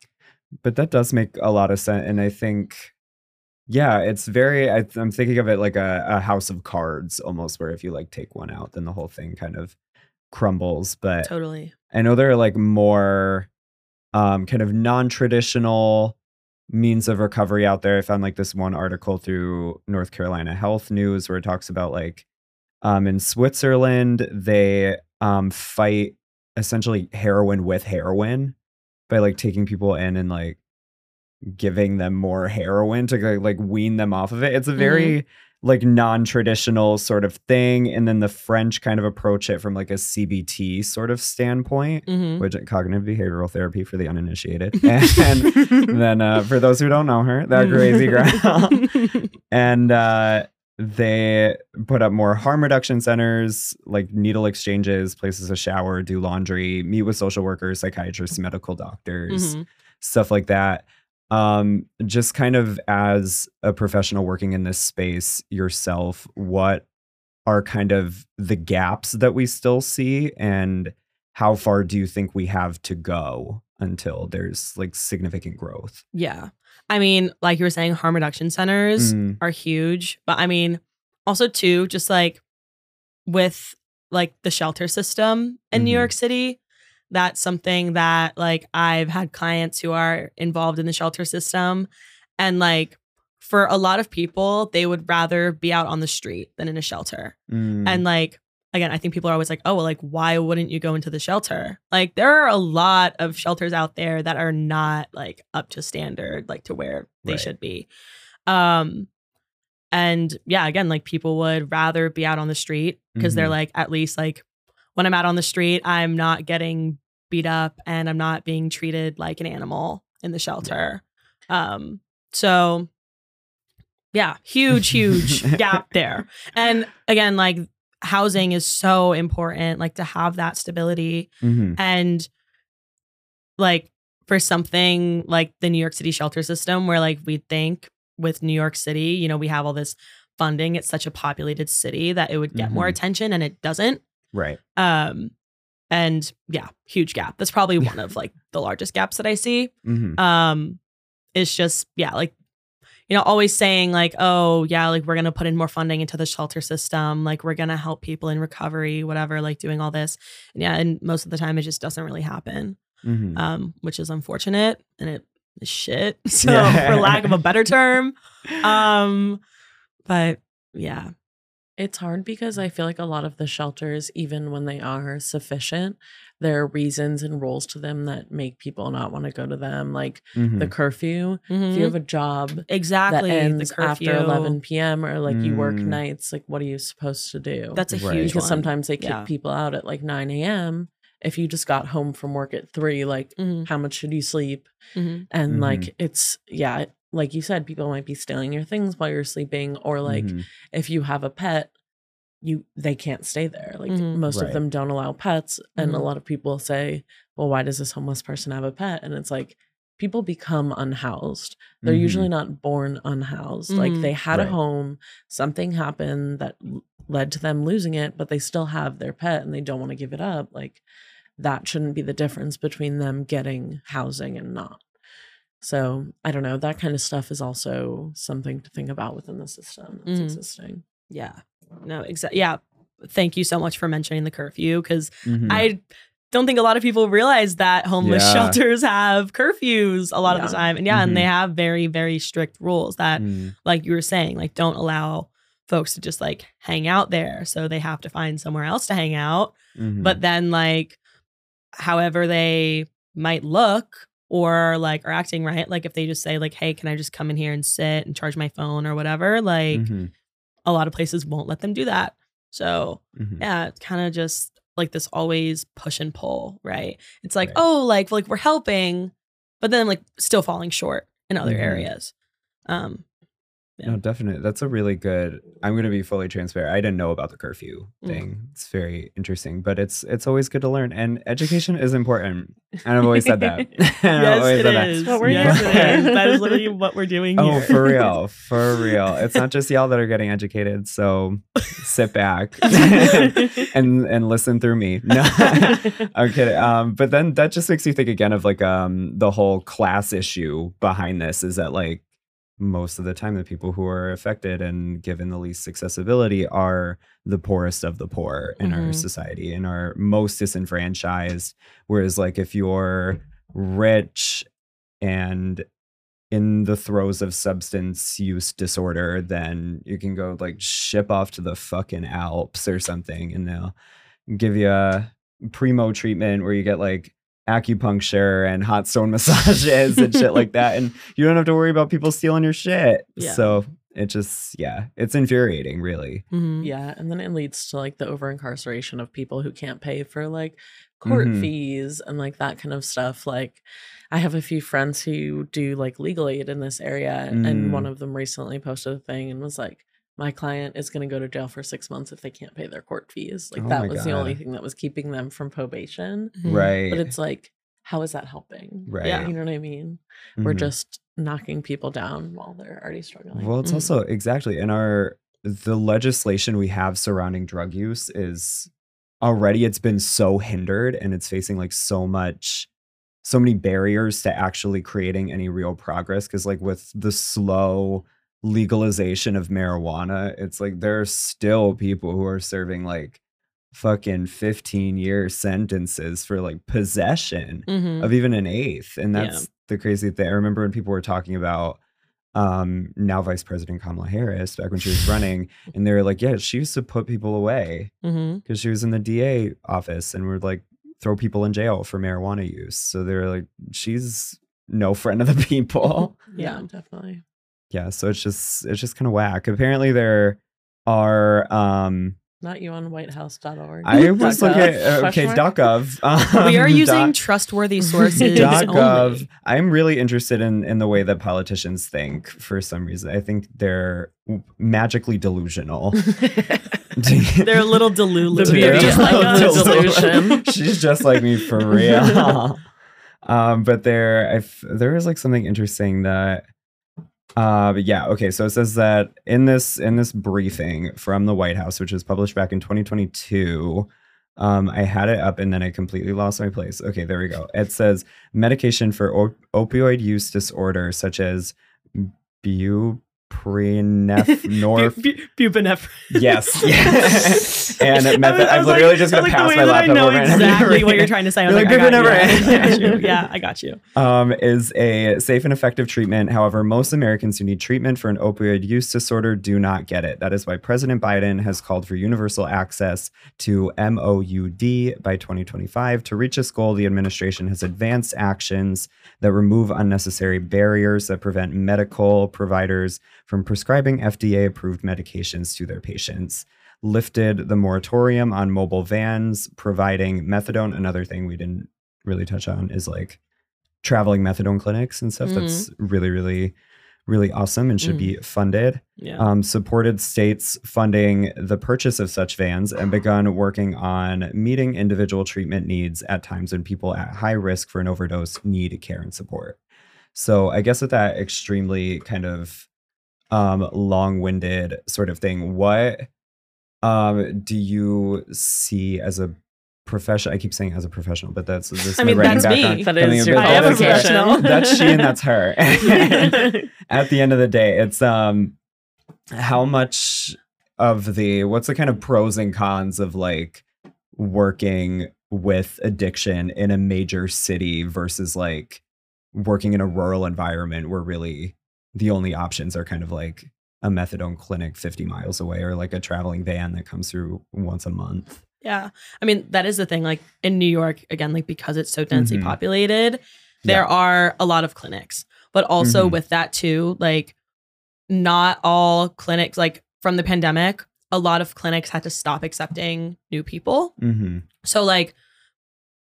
[SPEAKER 1] But that does make a lot of sense, and I think, yeah, it's very. I, I'm thinking of it like a, a house of cards, almost, where if you like take one out, then the whole thing kind of crumbles. But
[SPEAKER 3] totally.
[SPEAKER 1] I know there are like more um, kind of non-traditional means of recovery out there. I found like this one article through North Carolina Health News where it talks about like um, in Switzerland they um, fight essentially heroin with heroin by like taking people in and like giving them more heroin to like, wean them off of it. It's a very like non-traditional sort of thing and then the French kind of approach it from like a CBT sort of standpoint
[SPEAKER 3] Mhm.
[SPEAKER 1] which cognitive behavioral therapy for the uninitiated. And then uh, for those who don't know her, that crazy girl. and uh, they put up more harm reduction centers, like needle exchanges, places to shower, do laundry, meet with social workers, psychiatrists, medical doctors,
[SPEAKER 3] Mhm.
[SPEAKER 1] stuff like that. Um, just kind of as a professional working in this space yourself, what are kind of the gaps that we still see and how far do you think we have to go until there's like significant growth?
[SPEAKER 3] Yeah. I mean, like you were saying, harm reduction centers
[SPEAKER 1] Mm,
[SPEAKER 3] are huge. But I mean, also too, just like with like the shelter system in New
[SPEAKER 1] Mhm.
[SPEAKER 3] York City, that's something that like I've had clients who are involved in the shelter system. And like for a lot of people, they would rather be out on the street than in a shelter.
[SPEAKER 1] mm,
[SPEAKER 3] And like, again, I think people are always like, oh, well, like, why wouldn't you go into the shelter? Like, there are a lot of shelters out there that are not like up to standard, like to where they
[SPEAKER 1] Right.
[SPEAKER 3] should be. Um, and yeah, again, like people would rather be out on the street because they're
[SPEAKER 1] Mhm.
[SPEAKER 3] like, at least like when I'm out on the street, I'm not getting beat up and I'm not being treated like an animal in the shelter. Um, so yeah, huge, huge gap there. And again, like housing is so important, like to have that stability.
[SPEAKER 1] mhm,
[SPEAKER 3] And like for something like the New York City shelter system, where like we think with New York City, you know, we have all this funding, it's such a populated city that it would get more
[SPEAKER 1] Mhm.
[SPEAKER 3] attention and it doesn't.
[SPEAKER 1] right.
[SPEAKER 3] Um, and yeah, huge gap. That's probably one of like the largest gaps that I see
[SPEAKER 1] mhm,
[SPEAKER 3] um it's just yeah like you know always saying like oh yeah like we're gonna put in more funding into the shelter system like we're gonna help people in recovery whatever like doing all this and yeah and most of the time it just doesn't really happen
[SPEAKER 1] mhm.
[SPEAKER 3] um which is unfortunate and it is shit so
[SPEAKER 1] Yeah.
[SPEAKER 3] for lack of a better term um but yeah
[SPEAKER 2] It's hard because I feel like a lot of the shelters, even when they are sufficient, there are reasons and rules to them that make people not want to go to them. Like the
[SPEAKER 1] Mhm.
[SPEAKER 2] curfew. If
[SPEAKER 3] Mhm.
[SPEAKER 2] you have a job
[SPEAKER 3] exactly
[SPEAKER 2] that ends
[SPEAKER 3] the
[SPEAKER 2] after 11 p.m. or like you work
[SPEAKER 1] Mm.
[SPEAKER 2] nights, like what are you supposed to do?
[SPEAKER 3] that's a
[SPEAKER 1] Right.
[SPEAKER 3] huge
[SPEAKER 2] because
[SPEAKER 3] one.
[SPEAKER 2] sometimes they kick
[SPEAKER 3] Yeah.
[SPEAKER 2] people out at like 9 a.m. If you just got home from work at three, like
[SPEAKER 3] Mhm,
[SPEAKER 2] how much should you sleep?
[SPEAKER 3] mhm.
[SPEAKER 2] And like it's yeah, like you said, people might be stealing your things while you're sleeping, or like
[SPEAKER 1] Mhm.
[SPEAKER 2] if you have a pet, you they can't stay there. Like
[SPEAKER 3] Mhm.
[SPEAKER 2] most
[SPEAKER 1] Right.
[SPEAKER 2] of them don't allow pets, and a
[SPEAKER 3] Mhm.
[SPEAKER 2] lot of people say, "Well, why does this homeless person have a pet?" And it's like people become unhoused. They're usually not born unhoused. Like
[SPEAKER 3] Mhm.
[SPEAKER 2] they had
[SPEAKER 1] Right.
[SPEAKER 2] a home, something happened that led to them losing it, but they still have their pet and they don't want to give it up. Like that shouldn't be the difference between them getting housing and not. So I don't know. That kind of stuff is also something to think about within the system that's
[SPEAKER 3] Mhm.
[SPEAKER 2] existing.
[SPEAKER 3] yeah no exactly yeah thank you so much for mentioning the curfew because
[SPEAKER 1] Mhm.
[SPEAKER 3] I don't think a lot of people realize that homeless
[SPEAKER 1] Yeah.
[SPEAKER 3] shelters have curfews a lot of the time. And yeah, and they
[SPEAKER 1] Mhm.
[SPEAKER 3] have very, very strict rules that,
[SPEAKER 1] Mm,
[SPEAKER 3] like you were saying, like don't allow folks to just like hang out there. So they have to find somewhere else to hang out.
[SPEAKER 1] mhm.
[SPEAKER 3] But then, like, however they might look or like are acting right, like if they just say, like, hey, can I just come in here and sit and charge my phone or whatever, like
[SPEAKER 1] Mhm,
[SPEAKER 3] a lot of places won't let them do that. So
[SPEAKER 1] mhm.
[SPEAKER 3] yeah, it's kind of just like this always push and pull, right? It's like,
[SPEAKER 1] Right.
[SPEAKER 3] oh, like like we're helping, but then like still falling short in other
[SPEAKER 1] Mhm.
[SPEAKER 3] areas. Um Yeah.
[SPEAKER 1] No, definitely. That's a really good. I'm going to be fully transparent. I didn't know about the curfew
[SPEAKER 3] Mm.
[SPEAKER 1] thing. It's very interesting, but it's it's always good to learn. And education is important. And I've always said that.
[SPEAKER 3] Yes,
[SPEAKER 1] always
[SPEAKER 3] it
[SPEAKER 1] said that.
[SPEAKER 3] is.
[SPEAKER 2] what we're
[SPEAKER 3] yes,
[SPEAKER 2] here
[SPEAKER 3] today. that is literally what we're doing
[SPEAKER 1] Oh,
[SPEAKER 3] here.
[SPEAKER 1] for real, for real. It's not just y'all that are getting educated. So sit back and and listen through me. No, I'm kidding. Um, but then that just makes you think again of like um the whole class issue behind this is that like most of the time the people who are affected and given the least accessibility are the poorest of the poor in our
[SPEAKER 2] Mhm.
[SPEAKER 1] society and are most disenfranchised. Whereas like if you're rich and in the throes of substance use disorder, then you can go like ship off to the fucking Alps or something and they'll give you a primo treatment where you get like acupuncture and hot stone massages and shit like that. And you don't have to worry about people stealing your shit.
[SPEAKER 3] Yeah.
[SPEAKER 1] So it just, yeah, it's infuriating, really.
[SPEAKER 3] Mhm.
[SPEAKER 2] Yeah, and then it leads to like the over incarceration of people who can't pay for like court
[SPEAKER 1] Mhm.
[SPEAKER 2] fees and like that kind of stuff. Like, I have a few friends who do like legal aid in this area,
[SPEAKER 1] Mm.
[SPEAKER 2] and one of them recently posted a thing and was like, "My client is going to go to jail for six months if they can't pay their court fees." Like
[SPEAKER 1] Oh
[SPEAKER 2] that
[SPEAKER 1] my
[SPEAKER 2] was the only thing that was keeping them from probation.
[SPEAKER 3] Mhm.
[SPEAKER 1] Right.
[SPEAKER 2] But it's like, how is that helping?
[SPEAKER 1] right.
[SPEAKER 3] Yeah.
[SPEAKER 2] You know what I mean? We're
[SPEAKER 1] Mhm.
[SPEAKER 2] just knocking people down while they're already struggling.
[SPEAKER 1] Well, it's
[SPEAKER 3] Mm.
[SPEAKER 1] also exactly in our the legislation we have surrounding drug use is already it's been so hindered and it's facing like so much so many barriers to actually creating any real progress because like with the slow legalization of marijuana it's like there are still people who are serving like fucking 15 year sentences for like possession
[SPEAKER 3] Mhm.
[SPEAKER 1] of even an eighth. And
[SPEAKER 3] Yeah.
[SPEAKER 1] that's the crazy thing. I remember when people were talking about um now Vice President Kamala Harris back when she was running, and they were like, Yeah, she used to put people away because she was in the DA office and would like throw people in jail for marijuana use. So they were like, She's no friend of the people.
[SPEAKER 2] yeah,
[SPEAKER 3] Yeah.
[SPEAKER 2] definitely.
[SPEAKER 1] Yeah, so it's just it's just kind of whack. Apparently there are um
[SPEAKER 2] Not you on whitehouse.org.
[SPEAKER 1] I was looking
[SPEAKER 2] gov?
[SPEAKER 1] okay? .gov. Um,
[SPEAKER 3] we are using
[SPEAKER 1] dot-
[SPEAKER 3] trustworthy sources
[SPEAKER 1] gov. I'm really interested in in the way that politicians think for some reason. I think they're magically delusional.
[SPEAKER 3] They're a little delulu.
[SPEAKER 2] The
[SPEAKER 1] They're
[SPEAKER 2] beauty
[SPEAKER 1] a
[SPEAKER 2] of
[SPEAKER 1] little
[SPEAKER 2] the
[SPEAKER 1] delulu-
[SPEAKER 2] delusion.
[SPEAKER 1] She's just like me for real. um, but there, I f- there was like something interesting that. Uh, yeah, okay. So it says that in this in this briefing from the White House, which was published back in 2022, um, I had it up and then I completely lost my place. Okay, there we go. It says medication for op- opioid use disorder, such as buprenorphine.
[SPEAKER 3] Bu- bu- Buprenorphine.
[SPEAKER 1] yes, yes. and
[SPEAKER 3] I
[SPEAKER 1] method-
[SPEAKER 3] was- I
[SPEAKER 1] I'm literally
[SPEAKER 3] like-
[SPEAKER 1] just
[SPEAKER 3] I
[SPEAKER 1] gonna pass my laptop
[SPEAKER 3] I know
[SPEAKER 1] over
[SPEAKER 3] exactly what you're trying to say. I was like,
[SPEAKER 1] like,
[SPEAKER 3] I got,
[SPEAKER 1] Buprenorphine.
[SPEAKER 3] you. I got you. Yeah, I got you.
[SPEAKER 1] um, is a safe and effective treatment. However, most Americans who need treatment for an opioid use disorder do not get it. That is why President Biden has called for universal access to MOUD by 2025. To reach this goal, the administration has advanced actions that remove unnecessary barriers that prevent medical providers from prescribing FDA approved medications to their patients. Lifted the moratorium on mobile vans providing methadone. Another thing we didn't really touch on is like traveling methadone clinics and stuff. That's really, really, really awesome and should be funded.
[SPEAKER 3] Yeah.
[SPEAKER 1] Um, supported states funding the purchase of such vans and begun working on meeting individual treatment needs at times when people at high risk for an overdose need care and support. So I guess with that extremely kind of um, long-winded sort of thing, what um, do you see as a profession? I keep saying as a professional, but that's this is
[SPEAKER 3] I mean, that's me.
[SPEAKER 2] That
[SPEAKER 1] coming
[SPEAKER 2] your
[SPEAKER 3] I am a professional.
[SPEAKER 1] That's she and that's her. At the end of the day, it's um how much of the what's the kind of pros and cons of like working with addiction in a major city versus like working in a rural environment where really the only options are kind of like a methadone clinic 50 miles away or like a traveling van that comes through once a month.
[SPEAKER 3] Yeah. I mean, that is the thing. Like in New York, again, like because it's so densely
[SPEAKER 1] Mhm.
[SPEAKER 3] populated, there are a lot of clinics. But also
[SPEAKER 1] Mhm.
[SPEAKER 3] with that too, like not all clinics, like from the pandemic, a lot of clinics had to stop accepting new people.
[SPEAKER 1] Mm-hmm.
[SPEAKER 3] So like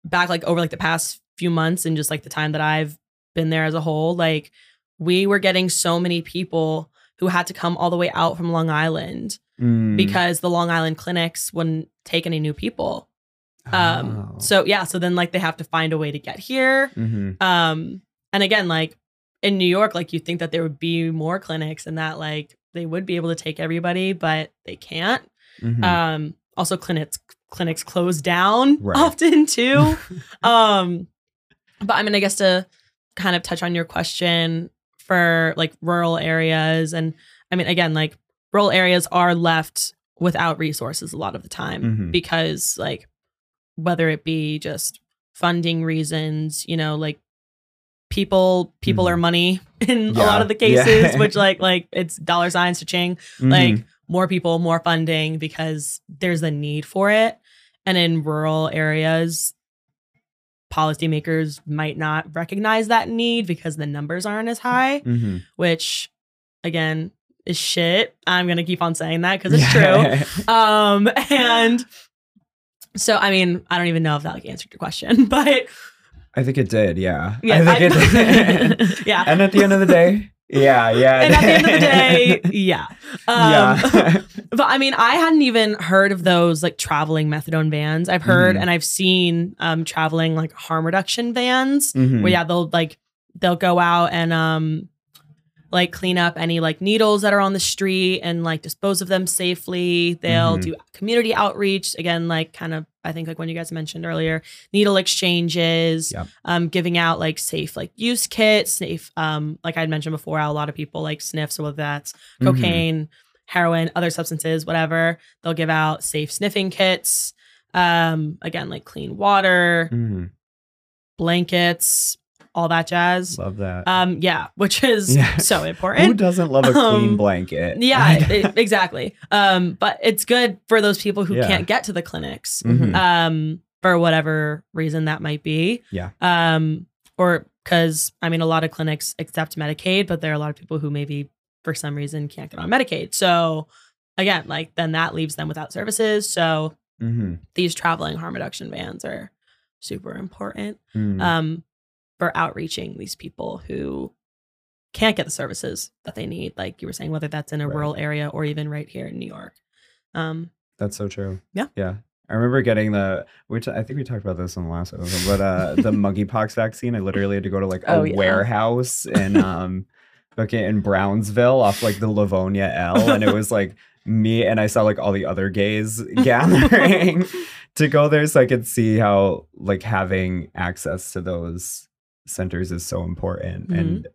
[SPEAKER 3] back like over like the past few months and just like the time that I've been there as a whole, like we were getting so many people who had to come all the way out from Long Island
[SPEAKER 1] Mm.
[SPEAKER 3] because the Long Island clinics wouldn't take any new people. Um,
[SPEAKER 1] Oh.
[SPEAKER 3] so yeah, so then like they have to find a way to get here.
[SPEAKER 1] Mhm.
[SPEAKER 3] Um, and again, like in New York, like you think that there would be more clinics and that like they would be able to take everybody, but they can't.
[SPEAKER 1] Mhm.
[SPEAKER 3] Um, also clinics clinics close down
[SPEAKER 1] Right.
[SPEAKER 3] often too. um, but I mean, I guess to kind of touch on your question for like rural areas, and I mean, again, like rural areas are left without resources a lot of the time
[SPEAKER 1] Mhm.
[SPEAKER 3] because, like, whether it be just funding reasons, you know, like people people
[SPEAKER 1] Mhm.
[SPEAKER 3] are money in a lot of the
[SPEAKER 1] Yeah.
[SPEAKER 3] cases, which like like it's dollar signs to ching
[SPEAKER 1] Mhm.
[SPEAKER 3] like more people, more funding because there's a need for it. And in rural areas, policymakers might not recognize that need because the numbers aren't as high,
[SPEAKER 1] Mhm.
[SPEAKER 3] which again is shit. I'm gonna keep on saying that because it's true. Um, and so I mean, I don't even know if that like answered your question, but
[SPEAKER 1] I think it did. Yeah.
[SPEAKER 3] yeah,
[SPEAKER 1] I think it did.
[SPEAKER 3] yeah.
[SPEAKER 1] and at the end of the day, yeah, yeah.
[SPEAKER 3] and at the end of the day, yeah. Um,
[SPEAKER 1] yeah.
[SPEAKER 3] But I mean, I hadn't even heard of those like traveling methadone vans. I've heard
[SPEAKER 1] Mhm.
[SPEAKER 3] and I've seen um traveling like harm reduction vans
[SPEAKER 1] Mhm.
[SPEAKER 3] where yeah, they'll like they'll go out and um like clean up any like needles that are on the street and like dispose of them safely. They'll
[SPEAKER 1] Mhm.
[SPEAKER 3] do community outreach again, like kind of I think like when you guys mentioned earlier, needle exchanges, um, giving out like safe like use kits, safe um like I'd mentioned before, how a lot of people like sniffs, whether that's
[SPEAKER 1] Mhm.
[SPEAKER 3] cocaine, heroin, other substances, whatever. They'll give out safe sniffing kits. Um, again, like clean water,
[SPEAKER 1] Mhm.
[SPEAKER 3] blankets, all that jazz.
[SPEAKER 1] Love that.
[SPEAKER 3] Um, yeah, which is
[SPEAKER 1] Yeah.
[SPEAKER 3] so important.
[SPEAKER 1] Who doesn't love a clean
[SPEAKER 3] um,
[SPEAKER 1] blanket?
[SPEAKER 3] Yeah, it- exactly. Um, but it's good for those people who
[SPEAKER 1] Yeah.
[SPEAKER 3] can't get to the clinics.
[SPEAKER 1] Mhm.
[SPEAKER 3] Um, for whatever reason that might be.
[SPEAKER 1] Yeah.
[SPEAKER 3] Um, or because I mean, a lot of clinics accept Medicaid, but there are a lot of people who maybe for some reason can't get on Medicaid. So again, like then that leaves them without services. So
[SPEAKER 1] Mhm.
[SPEAKER 3] these traveling harm reduction vans are super important
[SPEAKER 1] Mhm.
[SPEAKER 3] um, for outreaching these people who can't get the services that they need. Like you were saying, whether that's in a
[SPEAKER 1] Right.
[SPEAKER 3] rural area or even right here in New York. Um,
[SPEAKER 1] That's so true.
[SPEAKER 3] Yeah.
[SPEAKER 1] Yeah. I remember getting the which I think we talked about this in the last episode, but uh the monkeypox vaccine. I literally had to go to like a
[SPEAKER 2] Oh, yeah.
[SPEAKER 1] warehouse in um okay in Brownsville off like the Livonia L. And it was like me and I saw like all the other gays gathering to go there so I could see how like having access to those centers is so important. And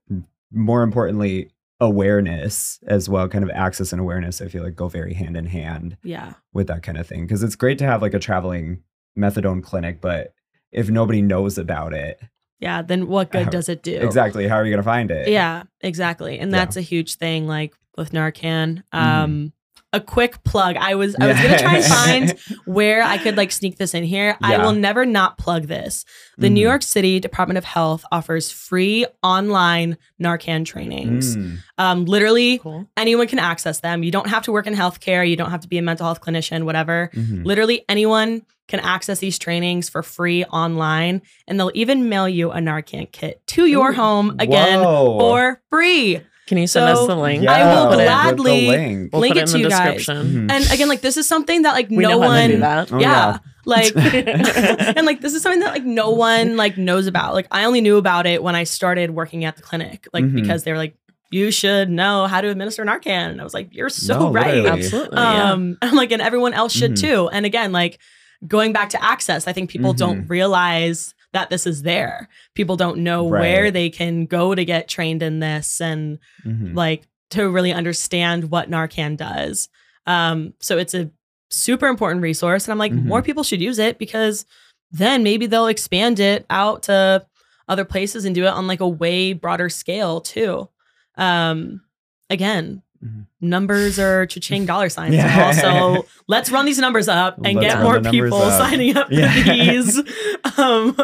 [SPEAKER 1] more importantly, awareness as well, kind of access and awareness, I feel like go very hand in hand
[SPEAKER 3] yeah.
[SPEAKER 1] with that kind of thing because it's great to have like a traveling methadone clinic but if nobody knows about it
[SPEAKER 3] Yeah. Then what good
[SPEAKER 1] How-
[SPEAKER 3] does it do?
[SPEAKER 1] exactly how are you going to find it
[SPEAKER 3] Yeah, exactly. And
[SPEAKER 1] Yeah.
[SPEAKER 3] that's a huge thing like with Narcan.
[SPEAKER 1] Mhm.
[SPEAKER 3] Um a quick plug. I was I was
[SPEAKER 1] Yeah.
[SPEAKER 3] going to try and find where I could like sneak this in here. I will never not plug this. The New
[SPEAKER 1] Mhm.
[SPEAKER 3] York City Department of Health offers free online Narcan trainings.
[SPEAKER 1] Mm.
[SPEAKER 3] Um literally
[SPEAKER 2] Cool.
[SPEAKER 3] anyone can access them. You don't have to work in healthcare, you don't have to be a mental health clinician, whatever.
[SPEAKER 1] Mhm.
[SPEAKER 3] Literally anyone can access these trainings for free online and they'll even mail you a Narcan kit to your
[SPEAKER 2] Ooh.
[SPEAKER 3] home again
[SPEAKER 1] Whoa.
[SPEAKER 3] for free.
[SPEAKER 2] Can you send
[SPEAKER 3] So,
[SPEAKER 2] us the link?
[SPEAKER 3] I will
[SPEAKER 2] put
[SPEAKER 3] gladly-
[SPEAKER 1] with the link.
[SPEAKER 2] We'll
[SPEAKER 3] link
[SPEAKER 2] put
[SPEAKER 3] it
[SPEAKER 2] it
[SPEAKER 3] to
[SPEAKER 2] the
[SPEAKER 3] you guys.
[SPEAKER 2] description.
[SPEAKER 1] Mhm.
[SPEAKER 3] And again, like this is something that like
[SPEAKER 2] We
[SPEAKER 3] no
[SPEAKER 2] know how to do
[SPEAKER 3] one
[SPEAKER 2] that.
[SPEAKER 1] Oh,
[SPEAKER 3] yeah. Like and like this is something that like no one like knows about. Like I only knew about it when I started working at the clinic. Like
[SPEAKER 1] Mhm.
[SPEAKER 3] because they were like, you should know how to administer Narcan. And I was like, you're so
[SPEAKER 1] No,
[SPEAKER 3] right.
[SPEAKER 1] literally.
[SPEAKER 2] Absolutely. yeah.
[SPEAKER 3] Um I'm like, and everyone else should
[SPEAKER 1] Mhm.
[SPEAKER 3] too. And again, like going back to access, I think people don't
[SPEAKER 1] Mhm.
[SPEAKER 3] realize that this is there. People don't know
[SPEAKER 1] Right.
[SPEAKER 3] where they can go to get trained in this and
[SPEAKER 1] Mhm.
[SPEAKER 3] like to really understand what Narcan does. Um, so it's a super important resource. And I'm like,
[SPEAKER 1] Mhm.
[SPEAKER 3] more people should use it because then maybe they'll expand it out to other places and do it on like a way broader scale too. Um, again,
[SPEAKER 1] Mhm.
[SPEAKER 3] numbers are cha-ching dollar signs.
[SPEAKER 1] Yeah.
[SPEAKER 3] So let's run these numbers up and
[SPEAKER 1] Let's
[SPEAKER 3] get more people
[SPEAKER 1] up.
[SPEAKER 3] signing up
[SPEAKER 1] Yeah.
[SPEAKER 3] for these um,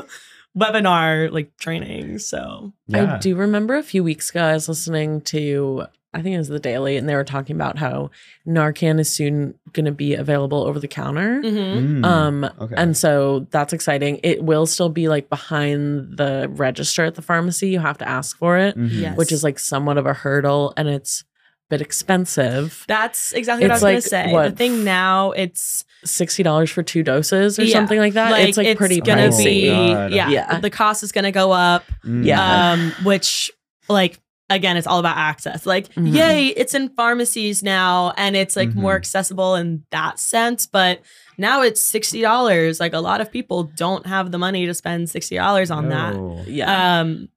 [SPEAKER 3] webinar like trainings. So
[SPEAKER 1] yeah.
[SPEAKER 2] I do remember a few weeks ago I was listening to I think it was the Daily and they were talking about how Narcan is soon going to be available over the counter.
[SPEAKER 3] mhm.
[SPEAKER 1] Mm.
[SPEAKER 2] Um
[SPEAKER 1] okay.
[SPEAKER 2] and so that's exciting. It will still be like behind the register at the pharmacy. You have to ask for it,
[SPEAKER 1] Mhm.
[SPEAKER 3] Yes.
[SPEAKER 2] which is like somewhat of a hurdle and it's bit expensive.
[SPEAKER 3] That's exactly what
[SPEAKER 2] It's
[SPEAKER 3] I
[SPEAKER 2] like,
[SPEAKER 3] was gonna say.
[SPEAKER 2] what,
[SPEAKER 3] the thing now, it's
[SPEAKER 2] Sixty dollars for two doses or
[SPEAKER 3] Yeah.
[SPEAKER 2] something like that. it's like pretty
[SPEAKER 3] gonna
[SPEAKER 2] pricey.
[SPEAKER 3] be
[SPEAKER 1] God.
[SPEAKER 3] yeah,
[SPEAKER 2] Yeah.
[SPEAKER 3] The cost is gonna go up.
[SPEAKER 1] Mm.
[SPEAKER 2] Yeah.
[SPEAKER 3] Um, which like again, it's all about access. Like,
[SPEAKER 2] Mhm.
[SPEAKER 3] yay, it's in pharmacies now, and it's like more
[SPEAKER 1] Mhm.
[SPEAKER 3] accessible in that sense. But now it's sixty dollars. Like a lot of people don't have the money to spend sixty dollars on that.
[SPEAKER 1] Oh.
[SPEAKER 2] Yeah.
[SPEAKER 3] Um,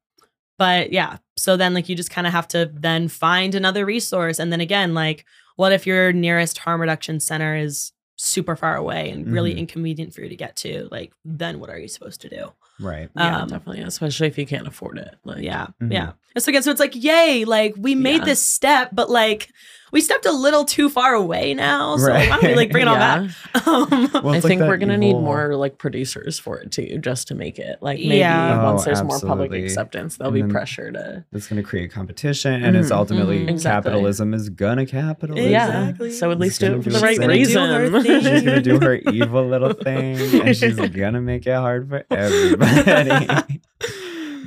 [SPEAKER 3] but yeah, so then like you just kind of have to then find another resource, and then again, like, what if your nearest harm reduction center is super far away and really
[SPEAKER 1] Mhm.
[SPEAKER 3] inconvenient for you to get to? Like, then what are you supposed to do?
[SPEAKER 1] Right.
[SPEAKER 2] yeah,
[SPEAKER 3] um,
[SPEAKER 2] definitely, especially if you can't afford it. Like,
[SPEAKER 3] Yeah,
[SPEAKER 1] Mhm.
[SPEAKER 3] yeah. And so again, so it's like, yay, like we made
[SPEAKER 2] Yeah.
[SPEAKER 3] this step, but like we stepped a little too far away now. So
[SPEAKER 1] Right.
[SPEAKER 3] why don't we like bring it all back? Um,
[SPEAKER 1] Well,
[SPEAKER 2] I
[SPEAKER 1] it's like
[SPEAKER 2] think we're gonna need more like producers for it too, just to make it like maybe
[SPEAKER 3] Yeah.
[SPEAKER 2] once
[SPEAKER 1] Oh,
[SPEAKER 2] there's more public acceptance, there'll
[SPEAKER 1] And
[SPEAKER 2] be pressure to
[SPEAKER 1] It's going to create competition, and it's
[SPEAKER 2] Mhm,
[SPEAKER 1] ultimately
[SPEAKER 3] mhm.
[SPEAKER 2] Exactly.
[SPEAKER 1] capitalism is gonna capitalism.
[SPEAKER 3] Exactly.
[SPEAKER 2] yeah. So at
[SPEAKER 1] She's
[SPEAKER 2] least do it for the
[SPEAKER 1] her
[SPEAKER 2] right
[SPEAKER 1] thing.
[SPEAKER 3] She's gonna do her
[SPEAKER 2] reason.
[SPEAKER 1] She's gonna do her evil little thing, and she's gonna make it hard for everybody.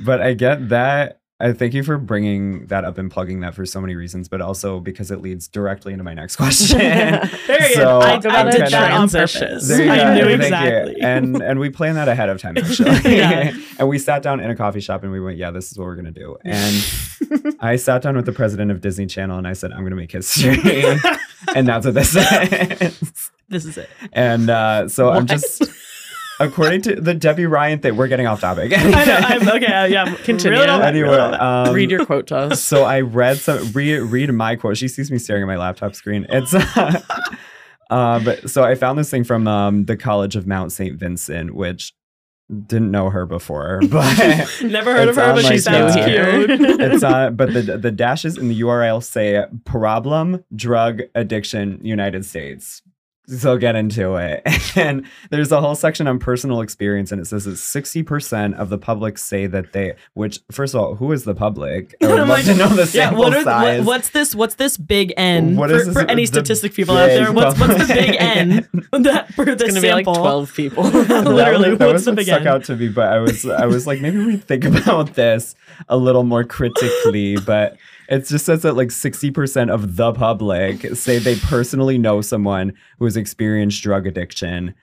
[SPEAKER 1] but I get that. I thank you for bringing that up and plugging that for so many reasons, but also because it leads directly into my next question. So
[SPEAKER 3] I,
[SPEAKER 1] I'm
[SPEAKER 3] did
[SPEAKER 1] kinda-
[SPEAKER 3] that on
[SPEAKER 2] Transition.
[SPEAKER 3] purpose.
[SPEAKER 1] There you
[SPEAKER 3] I
[SPEAKER 1] go.
[SPEAKER 3] knew
[SPEAKER 1] Thank you.
[SPEAKER 3] exactly.
[SPEAKER 1] And and we planned that ahead of time actually.
[SPEAKER 3] Yeah.
[SPEAKER 1] and we sat down in a coffee shop and we went, yeah, this is what we're gonna do. And I sat down with the president of Disney Channel and I said, I'm gonna make history. and that's what this is.
[SPEAKER 3] this is it.
[SPEAKER 1] And uh, so I'm just according to the Debby Ryan thing, we're getting off topic.
[SPEAKER 3] I know. I'm okay. uh, Yeah.
[SPEAKER 2] Continue.
[SPEAKER 3] Reel it all
[SPEAKER 1] anyway,
[SPEAKER 3] reel it all back.
[SPEAKER 1] um,
[SPEAKER 2] Read your quote to us.
[SPEAKER 1] so I read some read read my quote. She sees me staring at my laptop screen. It's uh, um so I found this thing from um the College of Mount St. Vincent, which didn't know her before, but
[SPEAKER 3] Never heard of her,
[SPEAKER 1] on,
[SPEAKER 3] but she
[SPEAKER 1] like,
[SPEAKER 3] sounds
[SPEAKER 1] uh,
[SPEAKER 3] cute.
[SPEAKER 1] it's on but the the dashes in the URL say problem drug addiction United States. So get into it. And there's a whole section on personal experience, and it says that 60% of the public say that they, which, first of all, who is the public? I would
[SPEAKER 3] I'm
[SPEAKER 1] love
[SPEAKER 3] like,
[SPEAKER 1] to know the
[SPEAKER 3] yeah. What are
[SPEAKER 1] size.
[SPEAKER 3] what, what's this? What's this big N
[SPEAKER 1] What
[SPEAKER 3] for,
[SPEAKER 1] is this-
[SPEAKER 3] for any statistic people out there? What's what's the big N that for
[SPEAKER 2] It's
[SPEAKER 3] this
[SPEAKER 2] gonna be like twelve people.
[SPEAKER 1] That
[SPEAKER 3] Literally,
[SPEAKER 1] was- that
[SPEAKER 3] what's
[SPEAKER 1] was
[SPEAKER 3] the
[SPEAKER 1] what
[SPEAKER 3] big
[SPEAKER 1] stuck
[SPEAKER 3] N?
[SPEAKER 1] out to me, but I was, I was like, maybe we think about this a little more critically. But it just says that like 60% of the public say they personally know someone who has experienced drug addiction.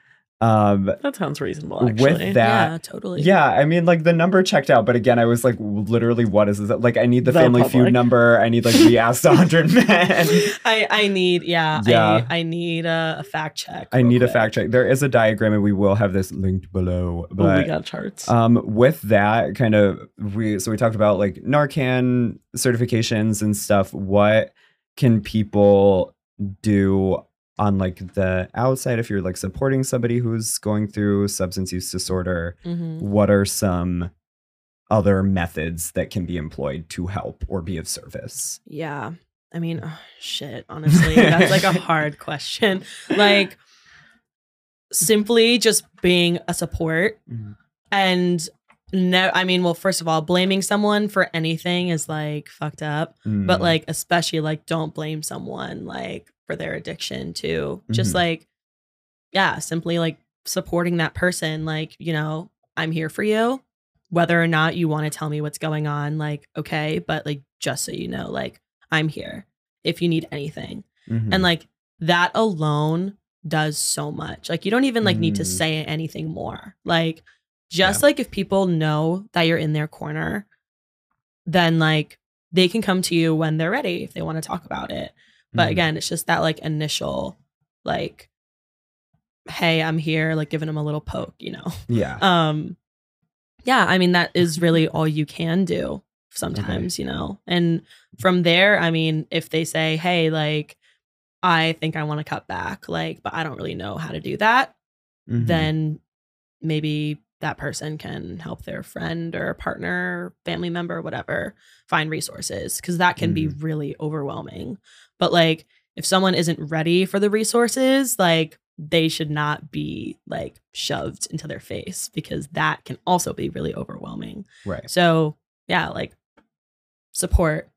[SPEAKER 1] Um,
[SPEAKER 2] that sounds reasonable. Actually,
[SPEAKER 1] with that,
[SPEAKER 3] yeah, totally.
[SPEAKER 1] Yeah, I mean, like the number checked out, but again, I was like, literally, what is this? Like, I need the,
[SPEAKER 2] The
[SPEAKER 1] Family
[SPEAKER 2] public.
[SPEAKER 1] Feud number. I need like we asked a hundred men.
[SPEAKER 3] I I need yeah,
[SPEAKER 1] Yeah.
[SPEAKER 3] I I need a, a fact check.
[SPEAKER 1] I
[SPEAKER 3] real
[SPEAKER 1] need a fact check. There is a diagram, and we will have this linked below.
[SPEAKER 2] Oh, we got charts.
[SPEAKER 1] um, with that, kind of, we so we talked about like Narcan certifications and stuff. What can people do on like the outside if you're like supporting somebody who's going through substance use disorder?
[SPEAKER 3] Mhm.
[SPEAKER 1] what are some other methods that can be employed to help or be of service?
[SPEAKER 3] Yeah. I mean, oh, shit, honestly, that's like a hard question. Like, simply just being a support
[SPEAKER 1] Mhm.
[SPEAKER 3] and no, I mean, well, first of all, blaming someone for anything is like fucked up, but
[SPEAKER 1] Mm,
[SPEAKER 3] like, especially like, don't blame someone like for their addiction too. Just
[SPEAKER 1] Mhm.
[SPEAKER 3] like, yeah, simply like supporting that person. Like, you know, I'm here for you, whether or not you want to tell me what's going on. Like, okay, but like, just so you know, like, I'm here if you need anything.
[SPEAKER 1] mhm.
[SPEAKER 3] And like that alone does so much. Like you don't even like need to
[SPEAKER 1] Mm.
[SPEAKER 3] say anything more. Like just like if people know that you're in their corner, then like they can come to you when they're ready if they want to talk about it. But
[SPEAKER 1] Mhm.
[SPEAKER 3] again, it's just that like initial like hey, I'm here, like giving them a little poke, you know.
[SPEAKER 1] yeah,
[SPEAKER 3] Um yeah, I mean that is really all you can do sometimes, you know. And from there, I mean, if they say, "Hey, like I think I want to cut back, like but I don't really know how to do that."
[SPEAKER 1] Mhm.
[SPEAKER 3] Then maybe that person can help their friend or partner, family member, whatever, find resources cuz that can be mm. really overwhelming. But like if someone isn't ready for the resources, like they should not be like shoved into their face because that can also be really overwhelming.
[SPEAKER 1] right.
[SPEAKER 3] So, yeah, like support,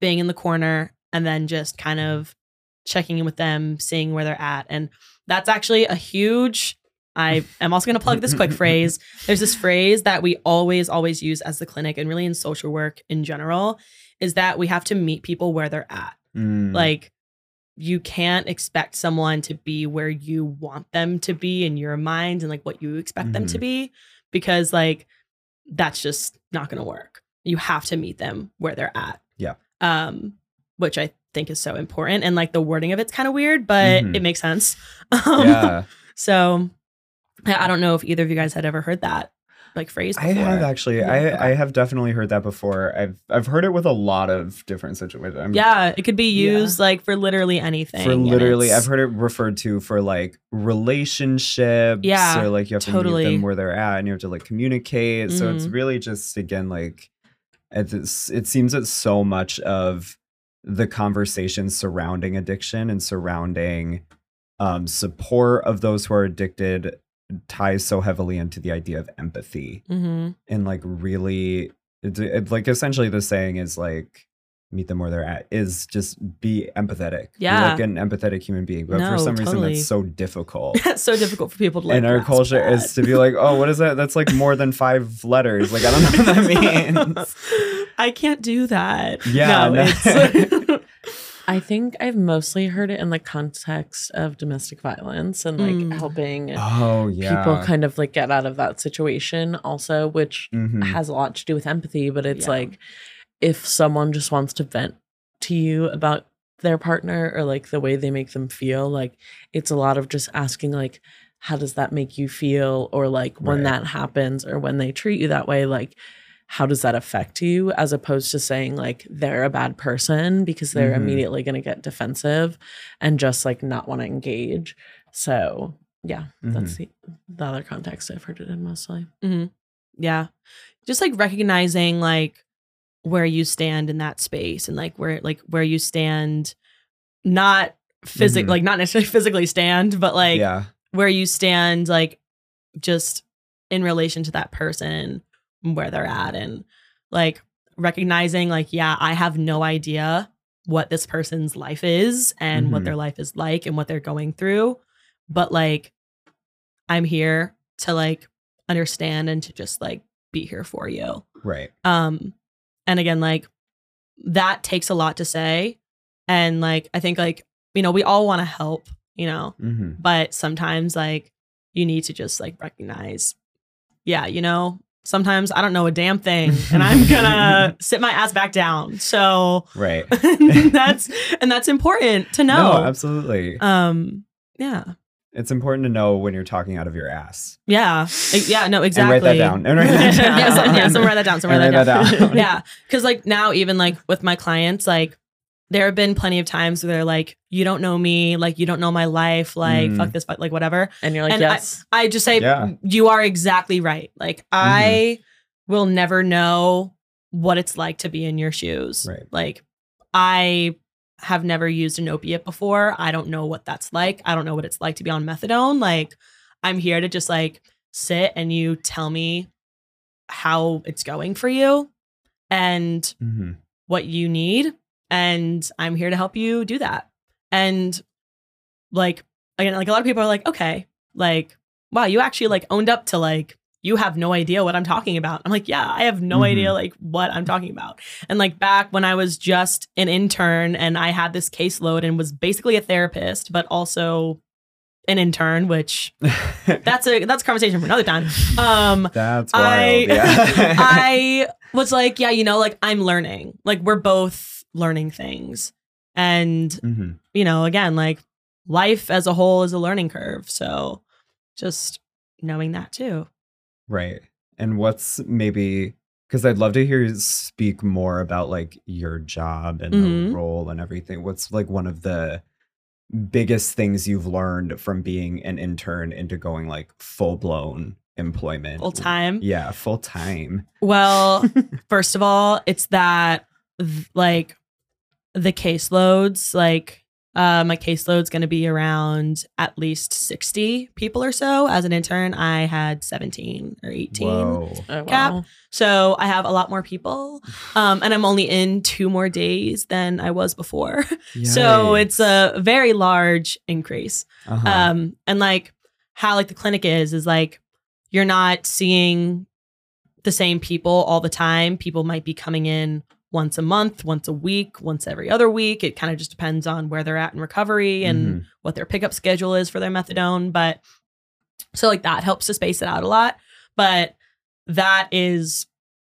[SPEAKER 3] being in the corner, and then just kind mm-hmm. of checking in with them, seeing where they're at. And that's actually a huge. I am also going to plug this quick phrase. There's this phrase that we always, always use as the clinic and really in social work in general is that we have to meet people where they're at.
[SPEAKER 1] Mm.
[SPEAKER 3] Like you can't expect someone to be where you want them to be in your mind and like what you expect them to
[SPEAKER 1] Mhm.
[SPEAKER 3] be because like that's just not going to work. You have to meet them where they're at.
[SPEAKER 1] Yeah.
[SPEAKER 3] Um which I think is so important and like the wording of it's kind of weird but
[SPEAKER 1] Mhm.
[SPEAKER 3] it makes sense. Um,
[SPEAKER 1] yeah.
[SPEAKER 3] So I don't know if either of you guys had ever heard that like phrase
[SPEAKER 1] I have actually.
[SPEAKER 3] Yeah,
[SPEAKER 1] I
[SPEAKER 3] okay.
[SPEAKER 1] I have definitely heard that before. I've I've heard it with a lot of different situations. I'm-
[SPEAKER 3] Yeah, it could be
[SPEAKER 2] Yeah.
[SPEAKER 3] used like for literally anything.
[SPEAKER 1] For literally, I've heard it referred to for like relationships.
[SPEAKER 3] Yeah,
[SPEAKER 1] or like you have to
[SPEAKER 3] totally.
[SPEAKER 1] meet them where they're at, and you have to like communicate. So it's
[SPEAKER 3] Mhm.
[SPEAKER 1] really just again like it's, it seems that so much of the conversation surrounding addiction and surrounding um, support of those who are addicted ties so heavily into the idea of empathy
[SPEAKER 3] Mhm.
[SPEAKER 1] and like really it's it, like essentially the saying is like meet them where they're at is just be empathetic Be
[SPEAKER 3] Yeah.
[SPEAKER 1] like an empathetic human being but
[SPEAKER 3] No,
[SPEAKER 1] for some reason that's so difficult
[SPEAKER 3] It's so difficult for people to like
[SPEAKER 1] in our culture is to be like oh what is that that's like more than five letters like i don't know what that means
[SPEAKER 3] I can't do that.
[SPEAKER 1] Yeah,
[SPEAKER 3] no,
[SPEAKER 1] no.
[SPEAKER 2] I think I've mostly heard it in the context of domestic violence and like
[SPEAKER 3] Mm.
[SPEAKER 2] helping
[SPEAKER 1] oh yeah
[SPEAKER 2] people kind of like get out of that situation also, which
[SPEAKER 1] Mhm.
[SPEAKER 2] has a lot to do with empathy, but it's
[SPEAKER 3] Yeah.
[SPEAKER 2] like if someone just wants to vent to you about their partner or like the way they make them feel, like it's a lot of just asking like how does that make you feel or like when
[SPEAKER 1] Right.
[SPEAKER 2] that happens or when they treat you that way like how does that affect you as opposed to saying like they're a bad person because they're
[SPEAKER 1] Mhm.
[SPEAKER 2] immediately going to get defensive and just like not want to engage so yeah that's the, the other context i've heard it in mostly
[SPEAKER 3] yeah. Just like recognizing like where you stand in that space and like where like where you stand not physic
[SPEAKER 1] Mhm.
[SPEAKER 3] like not necessarily physically stand, but like
[SPEAKER 1] yeah
[SPEAKER 3] where you stand like just in relation to that person where they're at and like recognizing like yeah i have no idea what this person's life is and what
[SPEAKER 1] Mhm.
[SPEAKER 3] their life is like and what they're going through but like i'm here to like understand and to just like be here for you.
[SPEAKER 1] Right.
[SPEAKER 3] Um and again like that takes a lot to say and like i think like you know we all want to help you know
[SPEAKER 1] hmm
[SPEAKER 3] but sometimes like you need to just like recognize yeah you know sometimes i don't know a damn thing and i'm gonna sit my ass back down. So
[SPEAKER 1] right.
[SPEAKER 3] that's and that's important to know.
[SPEAKER 1] no absolutely.
[SPEAKER 3] Um yeah.
[SPEAKER 1] It's important to know when you're talking out of your ass.
[SPEAKER 3] Yeah. Yeah no exactly
[SPEAKER 1] and write that down. And write that down
[SPEAKER 3] yeah, so, yeah so write that down so write
[SPEAKER 1] And
[SPEAKER 3] that
[SPEAKER 1] write
[SPEAKER 3] down,
[SPEAKER 1] that down.
[SPEAKER 3] yeah because like now even like with my clients like there have been plenty of times where they're like you don't know me like you don't know my life like
[SPEAKER 1] Mm.
[SPEAKER 3] fuck this fuck like whatever
[SPEAKER 2] and you're like
[SPEAKER 3] And I-
[SPEAKER 2] yes
[SPEAKER 3] I just say
[SPEAKER 1] Yeah.
[SPEAKER 3] you are exactly right. Like I will never know what it's like to be in your shoes.
[SPEAKER 1] Right.
[SPEAKER 3] Like I have never used an opiate before. I don't know what that's like. I don't know what it's like to be on methadone. Like I'm here to just like sit and you tell me how it's going for you and
[SPEAKER 1] hmm
[SPEAKER 3] what you need and I'm here to help you do that. And like again like a lot of people are like okay, like wow, you actually like owned up to like you have no idea what I'm talking about. I'm like, yeah, I have no
[SPEAKER 1] Mhm.
[SPEAKER 3] idea like what I'm talking about. And like back when I was just an intern and I had this caseload and was basically a therapist but also an intern, which that's a that's a conversation for another time. Um
[SPEAKER 1] That's
[SPEAKER 3] I
[SPEAKER 1] wild. yeah.
[SPEAKER 3] I was like, yeah, you know, like I'm learning. Like we're both learning things. And,
[SPEAKER 1] hmm
[SPEAKER 3] you know, again, like life as a whole is a learning curve. So just knowing that too.
[SPEAKER 1] Right. And what's maybe because I'd love to hear you speak more about like your job and
[SPEAKER 3] Mhm.
[SPEAKER 1] the role and everything. What's like one of the biggest things you've learned from being an intern into going like full blown employment?
[SPEAKER 3] Full time.
[SPEAKER 1] Yeah, full time.
[SPEAKER 3] Well, first of all, it's that like the caseloads, like uh, my caseload's going to be around at least 60 people or so. As an intern, I had 17 or 18.
[SPEAKER 1] Whoa.
[SPEAKER 2] oh,
[SPEAKER 3] Cap.
[SPEAKER 2] wow.
[SPEAKER 3] So I have a lot more people. Um, and I'm only in two more days than I was before. So it's a very large increase.
[SPEAKER 1] uh
[SPEAKER 3] Um, and like how like the clinic is, is like you're not seeing the same people all the time. People might be coming in once a month, once a week, once every other week. It kind of just depends on where they're at in recovery and
[SPEAKER 1] Mhm.
[SPEAKER 3] what their pickup schedule is for their methadone. But so like that helps to space it out a lot. But that is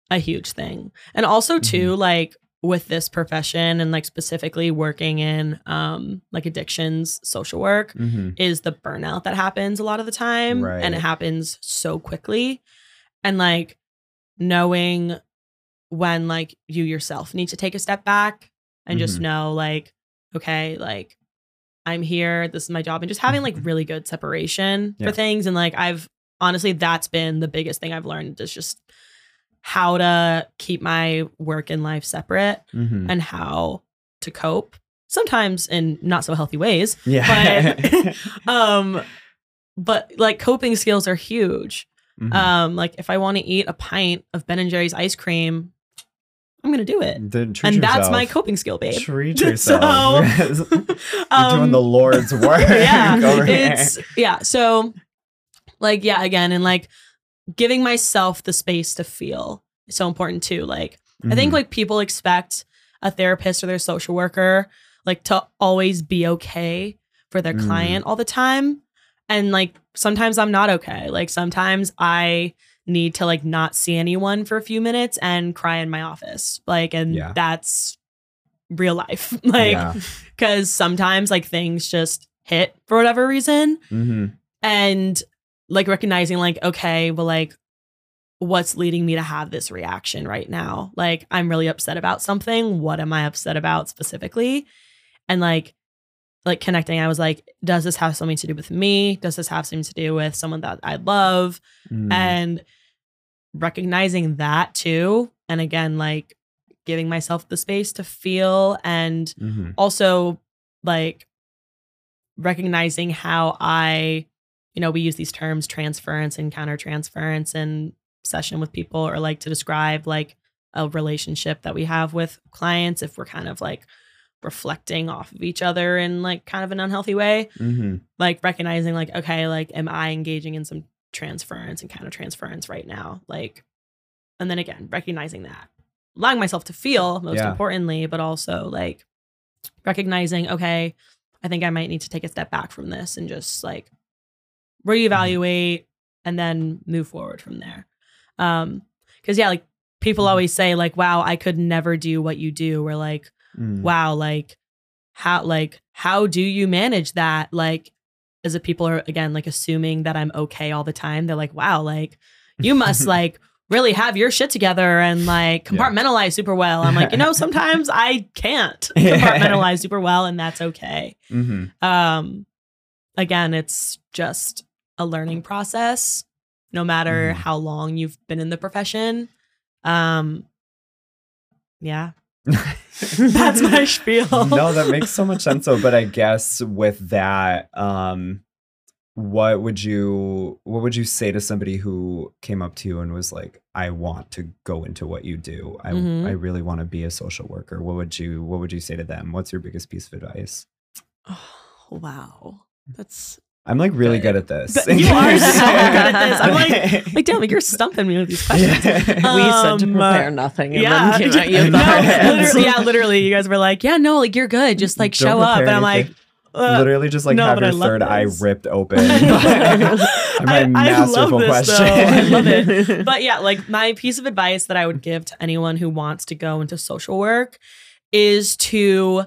[SPEAKER 3] a huge thing. And also too, like with this profession and like specifically working in um like addictions social work
[SPEAKER 1] Mhm.
[SPEAKER 3] is the burnout that happens a lot of the time and it happens so quickly and like knowing when like you yourself need to take a step back and just
[SPEAKER 1] Mhm.
[SPEAKER 3] know like okay like i'm here this is my job and just having like really good separation
[SPEAKER 1] Yeah.
[SPEAKER 3] for things and like i've honestly that's been the biggest thing i've learned is just how to keep my work and life separate
[SPEAKER 1] Mhm.
[SPEAKER 3] and how to cope sometimes in not so healthy ways
[SPEAKER 1] Yeah.
[SPEAKER 3] but um but like coping skills are huge
[SPEAKER 1] Mhm.
[SPEAKER 3] um like if i want to eat a pint of ben and jerry's ice cream i'm gonna do it
[SPEAKER 1] Then treat
[SPEAKER 3] and that's my coping skill babe
[SPEAKER 1] Treat
[SPEAKER 3] So,
[SPEAKER 1] yourself. You're doing
[SPEAKER 3] um,
[SPEAKER 1] the Lord's work.
[SPEAKER 3] yeah
[SPEAKER 1] over here.
[SPEAKER 3] yeah so like yeah again and like giving myself the space to feel is so important too like I think
[SPEAKER 1] Mhm.
[SPEAKER 3] like people expect a therapist or their social worker like to always be okay for their
[SPEAKER 1] Mm.
[SPEAKER 3] client all the time. And like sometimes I'm not okay. Like sometimes I need to like not see anyone for a few minutes and cry in my office. Like and
[SPEAKER 1] Yeah.
[SPEAKER 3] that's real life. like
[SPEAKER 1] yeah.
[SPEAKER 3] cuz sometimes like things just hit for whatever reason
[SPEAKER 1] Mhm.
[SPEAKER 3] and like recognizing like okay well like what's leading me to have this reaction right now like i'm really upset about something what am i upset about specifically and like like connecting i was like does this have something to do with me does this have something to do with someone that i love
[SPEAKER 1] Mm.
[SPEAKER 3] and recognizing that too and again like giving myself the space to feel and
[SPEAKER 1] Mhm.
[SPEAKER 3] also like recognizing how I, you know, we use these terms transference and countertransference in session with people or like to describe like a relationship that we have with clients if we're kind of like reflecting off of each other in like kind of an unhealthy way
[SPEAKER 1] Mhm.
[SPEAKER 3] like recognizing like okay like am i engaging in some transference and countertransference right now like and then again recognizing that allowing myself to feel most
[SPEAKER 1] Yeah.
[SPEAKER 3] importantly but also like recognizing okay i think i might need to take a step back from this and just like reevaluate and then move forward from there um because yeah like people
[SPEAKER 1] Mhm.
[SPEAKER 3] always say like wow i could never do what you do or like
[SPEAKER 1] Mm.
[SPEAKER 3] wow like how like how do you manage that like as if people are again like assuming that i'm okay all the time they're like wow like you must like really have your shit together and like
[SPEAKER 1] Yeah.
[SPEAKER 3] compartmentalize super well i'm like you know sometimes i can't
[SPEAKER 1] Yeah.
[SPEAKER 3] compartmentalize super well and that's okay
[SPEAKER 1] Mhm.
[SPEAKER 3] um again it's just a learning process no matter
[SPEAKER 1] Mhm.
[SPEAKER 3] how long you've been in the profession um yeah that's my spiel
[SPEAKER 1] no, that makes so much sense though. But I guess with that, um, what would you what would you say to somebody who came up to you and was like, I want to go into what you do. I
[SPEAKER 3] Mhm.
[SPEAKER 1] I really want to be a social worker. What would you what would you say to them? What's your biggest piece of advice?
[SPEAKER 3] Oh, wow. That's
[SPEAKER 1] I'm like really
[SPEAKER 3] Good.
[SPEAKER 1] good at this.
[SPEAKER 3] But you are so good at this. I'm like- like, damn, like you're stumping me with these questions.
[SPEAKER 2] we said to
[SPEAKER 3] Um,
[SPEAKER 2] prepare nothing and
[SPEAKER 3] yeah.
[SPEAKER 2] then came at you
[SPEAKER 3] no, literally, yeah, literally. You guys were like, yeah, no, like you're good. Just like
[SPEAKER 1] Don't
[SPEAKER 3] show up. And I'm like, uh,
[SPEAKER 1] literally just like
[SPEAKER 3] no,
[SPEAKER 1] have your
[SPEAKER 3] love
[SPEAKER 1] third eye ripped open.
[SPEAKER 3] I,
[SPEAKER 1] My
[SPEAKER 3] I love this
[SPEAKER 1] question.
[SPEAKER 3] though. I love it. But yeah, like my piece of advice that I would give to anyone who wants to go into social work is to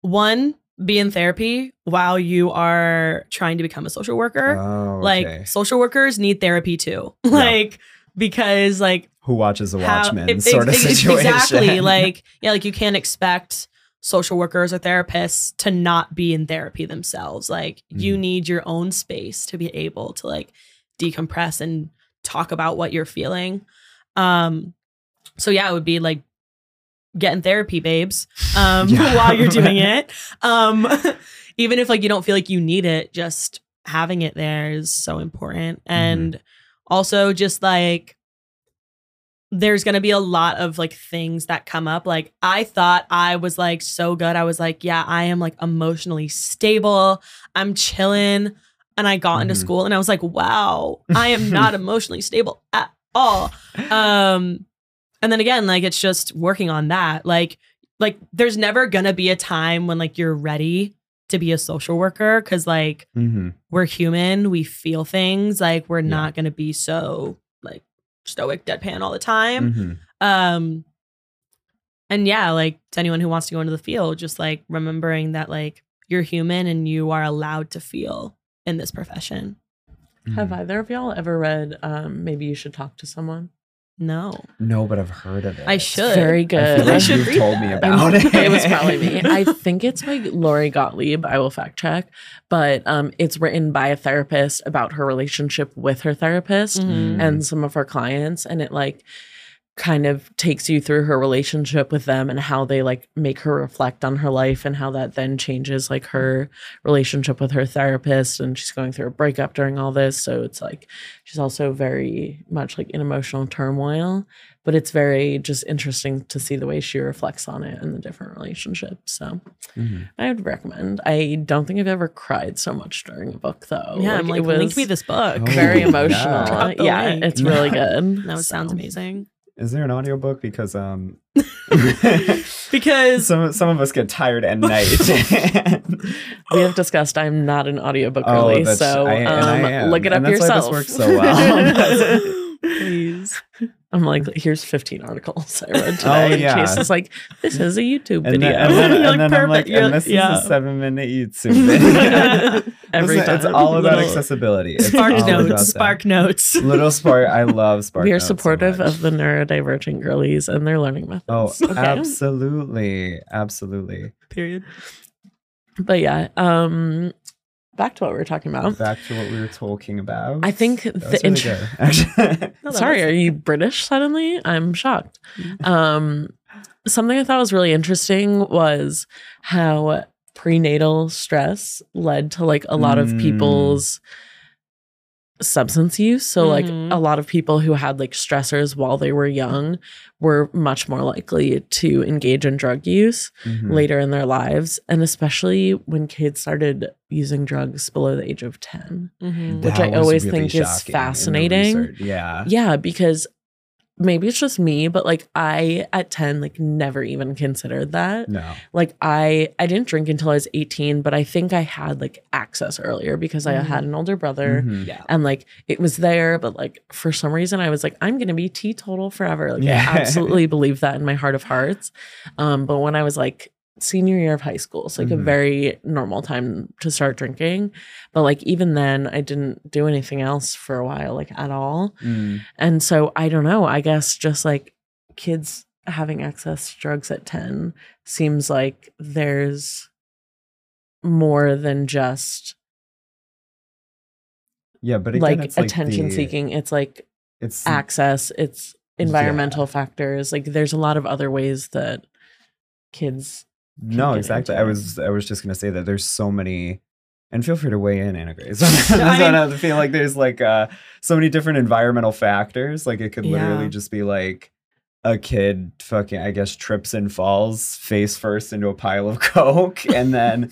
[SPEAKER 3] one, be in therapy while you are trying to become a social worker.
[SPEAKER 1] Oh, okay.
[SPEAKER 3] Like social workers need therapy too. like because like
[SPEAKER 1] who watches the
[SPEAKER 3] how-
[SPEAKER 1] Watchmen
[SPEAKER 3] it-
[SPEAKER 1] sort of
[SPEAKER 3] ex- ex-
[SPEAKER 1] situation.
[SPEAKER 3] Exactly. Like yeah, like you can't expect social workers or therapists to not be in therapy themselves. Like you
[SPEAKER 1] Mhm.
[SPEAKER 3] need your own space to be able to like decompress and talk about what you're feeling. Um so yeah, it would be like getting therapy, babes. Um
[SPEAKER 1] Yeah.
[SPEAKER 3] while you're doing it. Um even if like you don't feel like you need it, just having it there is so important. And also just like there's going to be a lot of like things that come up. Like I thought I was like so good. I was like, yeah, I am like emotionally stable. I'm chilling. And I got into
[SPEAKER 1] Mhm.
[SPEAKER 3] school and I was like, wow, I am not emotionally stable at all. Um and then again, like it's just working on that. Like, like there's never gonna be a time when like you're ready to be a social worker because like
[SPEAKER 1] Mhm.
[SPEAKER 3] we're human, we feel things. Like we're
[SPEAKER 1] Yeah.
[SPEAKER 3] not gonna be so like stoic, deadpan all the time.
[SPEAKER 1] Mhm.
[SPEAKER 3] Um, and yeah, like to anyone who wants to go into the field, just like remembering that like you're human and you are allowed to feel in this profession.
[SPEAKER 2] Have
[SPEAKER 1] Mhm.
[SPEAKER 2] either of y'all ever read um, Maybe You Should Talk to Someone?
[SPEAKER 3] No,
[SPEAKER 1] No, but I've heard of it.
[SPEAKER 3] I should.
[SPEAKER 2] Very
[SPEAKER 1] I
[SPEAKER 2] good.
[SPEAKER 1] feel like
[SPEAKER 3] I should
[SPEAKER 1] you've
[SPEAKER 3] read
[SPEAKER 1] told me about it.
[SPEAKER 2] it was probably me. I think it's by Lori Gottlieb. I will fact check, but um, it's written by a therapist about her relationship with her therapist
[SPEAKER 3] Mhm.
[SPEAKER 2] and some of her clients, and it like kind of takes you through her relationship with them and how they like make her reflect on her life and how that then changes like her relationship with her therapist. And she's going through a breakup during all this. So it's like she's also very much like in emotional turmoil. But it's very just interesting to see the way she reflects on it and the different relationships. So
[SPEAKER 1] Mhm.
[SPEAKER 2] i would recommend. I don't think i've ever cried so much during a book though.
[SPEAKER 3] Yeah, I'm like,
[SPEAKER 2] it was
[SPEAKER 3] link me this book.
[SPEAKER 1] Oh,
[SPEAKER 2] very emotional.
[SPEAKER 3] Drop the
[SPEAKER 2] yeah it's really good.
[SPEAKER 3] That sounds amazing.
[SPEAKER 1] Is there an audiobook? Because um
[SPEAKER 3] Because
[SPEAKER 1] some some of us get tired at night.
[SPEAKER 2] we have discussed I'm not an audiobook
[SPEAKER 1] Oh, that's-
[SPEAKER 2] so
[SPEAKER 1] I- and
[SPEAKER 2] um,
[SPEAKER 1] I
[SPEAKER 2] look it up
[SPEAKER 1] And that's why this
[SPEAKER 2] yourself.
[SPEAKER 1] works so well.
[SPEAKER 3] please.
[SPEAKER 2] I'm like, here's 15 articles I read today.
[SPEAKER 1] Oh,
[SPEAKER 2] and
[SPEAKER 1] yeah.
[SPEAKER 2] Chase is like, this is a YouTube
[SPEAKER 1] and
[SPEAKER 2] video.
[SPEAKER 1] then, and then, and
[SPEAKER 3] like,
[SPEAKER 1] then I'm like. And this
[SPEAKER 3] yeah.
[SPEAKER 1] is a seven minute YouTube video.
[SPEAKER 2] Every
[SPEAKER 1] Listen,
[SPEAKER 2] time.
[SPEAKER 1] It's all about
[SPEAKER 3] Little
[SPEAKER 1] accessibility. It's
[SPEAKER 3] Spark
[SPEAKER 1] all about
[SPEAKER 3] notes.
[SPEAKER 1] that.
[SPEAKER 3] Spark notes.
[SPEAKER 1] Little spark. I love spark.
[SPEAKER 2] we are
[SPEAKER 1] Notes so
[SPEAKER 2] supportive
[SPEAKER 1] much.
[SPEAKER 2] of the neurodivergent girlies and their learning methods.
[SPEAKER 1] Oh,
[SPEAKER 2] okay?
[SPEAKER 1] absolutely, absolutely.
[SPEAKER 3] Period.
[SPEAKER 2] But yeah, um, back to what we were talking about.
[SPEAKER 1] Back to what we were talking about.
[SPEAKER 2] I think
[SPEAKER 1] That
[SPEAKER 2] the
[SPEAKER 1] was really
[SPEAKER 2] intro.
[SPEAKER 1] actually.
[SPEAKER 3] No,
[SPEAKER 2] Sorry,
[SPEAKER 3] was-
[SPEAKER 2] are you British suddenly? I'm shocked. Um, something I thought was really interesting was how prenatal stress led to like a lot of
[SPEAKER 1] Mm.
[SPEAKER 2] people's substance use. So like
[SPEAKER 3] Mhm.
[SPEAKER 2] a lot of people who had like stressors while they were young were much more likely to engage in drug use
[SPEAKER 1] Mhm.
[SPEAKER 2] later in their lives and especially when kids started using drugs below the age of 10.
[SPEAKER 3] Mhm.
[SPEAKER 2] Which I always
[SPEAKER 1] really
[SPEAKER 2] think is
[SPEAKER 1] shocking in the
[SPEAKER 2] fascinating.
[SPEAKER 1] Yeah.
[SPEAKER 2] Yeah, because maybe it's just me, but like I at 10 like never even considered that.
[SPEAKER 1] No.
[SPEAKER 2] Like I I didn't drink until I was 18, but I think I had like access earlier because I
[SPEAKER 3] Mhm.
[SPEAKER 2] had an older brother
[SPEAKER 1] Mhm.
[SPEAKER 3] Yeah.
[SPEAKER 2] and like it was there, but like for some reason I was like I'm going to be teetotal forever. Like
[SPEAKER 1] Yeah.
[SPEAKER 2] I absolutely believe that in my heart of hearts. Um but when I was like senior year of high school, it's like
[SPEAKER 1] Mhm.
[SPEAKER 2] a very normal time to start drinking, but like even then I didn't do anything else for a while like at all.
[SPEAKER 1] Mm.
[SPEAKER 2] And so I don't know. I guess just like kids having access to drugs at 10 seems like there's more than just
[SPEAKER 1] Yeah, but again,
[SPEAKER 2] like
[SPEAKER 1] it's like
[SPEAKER 2] attention
[SPEAKER 1] the-
[SPEAKER 2] seeking. It's like
[SPEAKER 1] It's
[SPEAKER 2] access, it's environmental factors. Like there's a lot of other ways that kids
[SPEAKER 1] no, exactly. I was I was just gonna say that there's so many, and feel free to weigh in, Annagrace.
[SPEAKER 3] I mean-
[SPEAKER 1] I feel like there's like uh so many different environmental factors. Like it could literally
[SPEAKER 3] Yeah.
[SPEAKER 1] just be like a kid fucking I guess trips and falls face first into a pile of coke, and then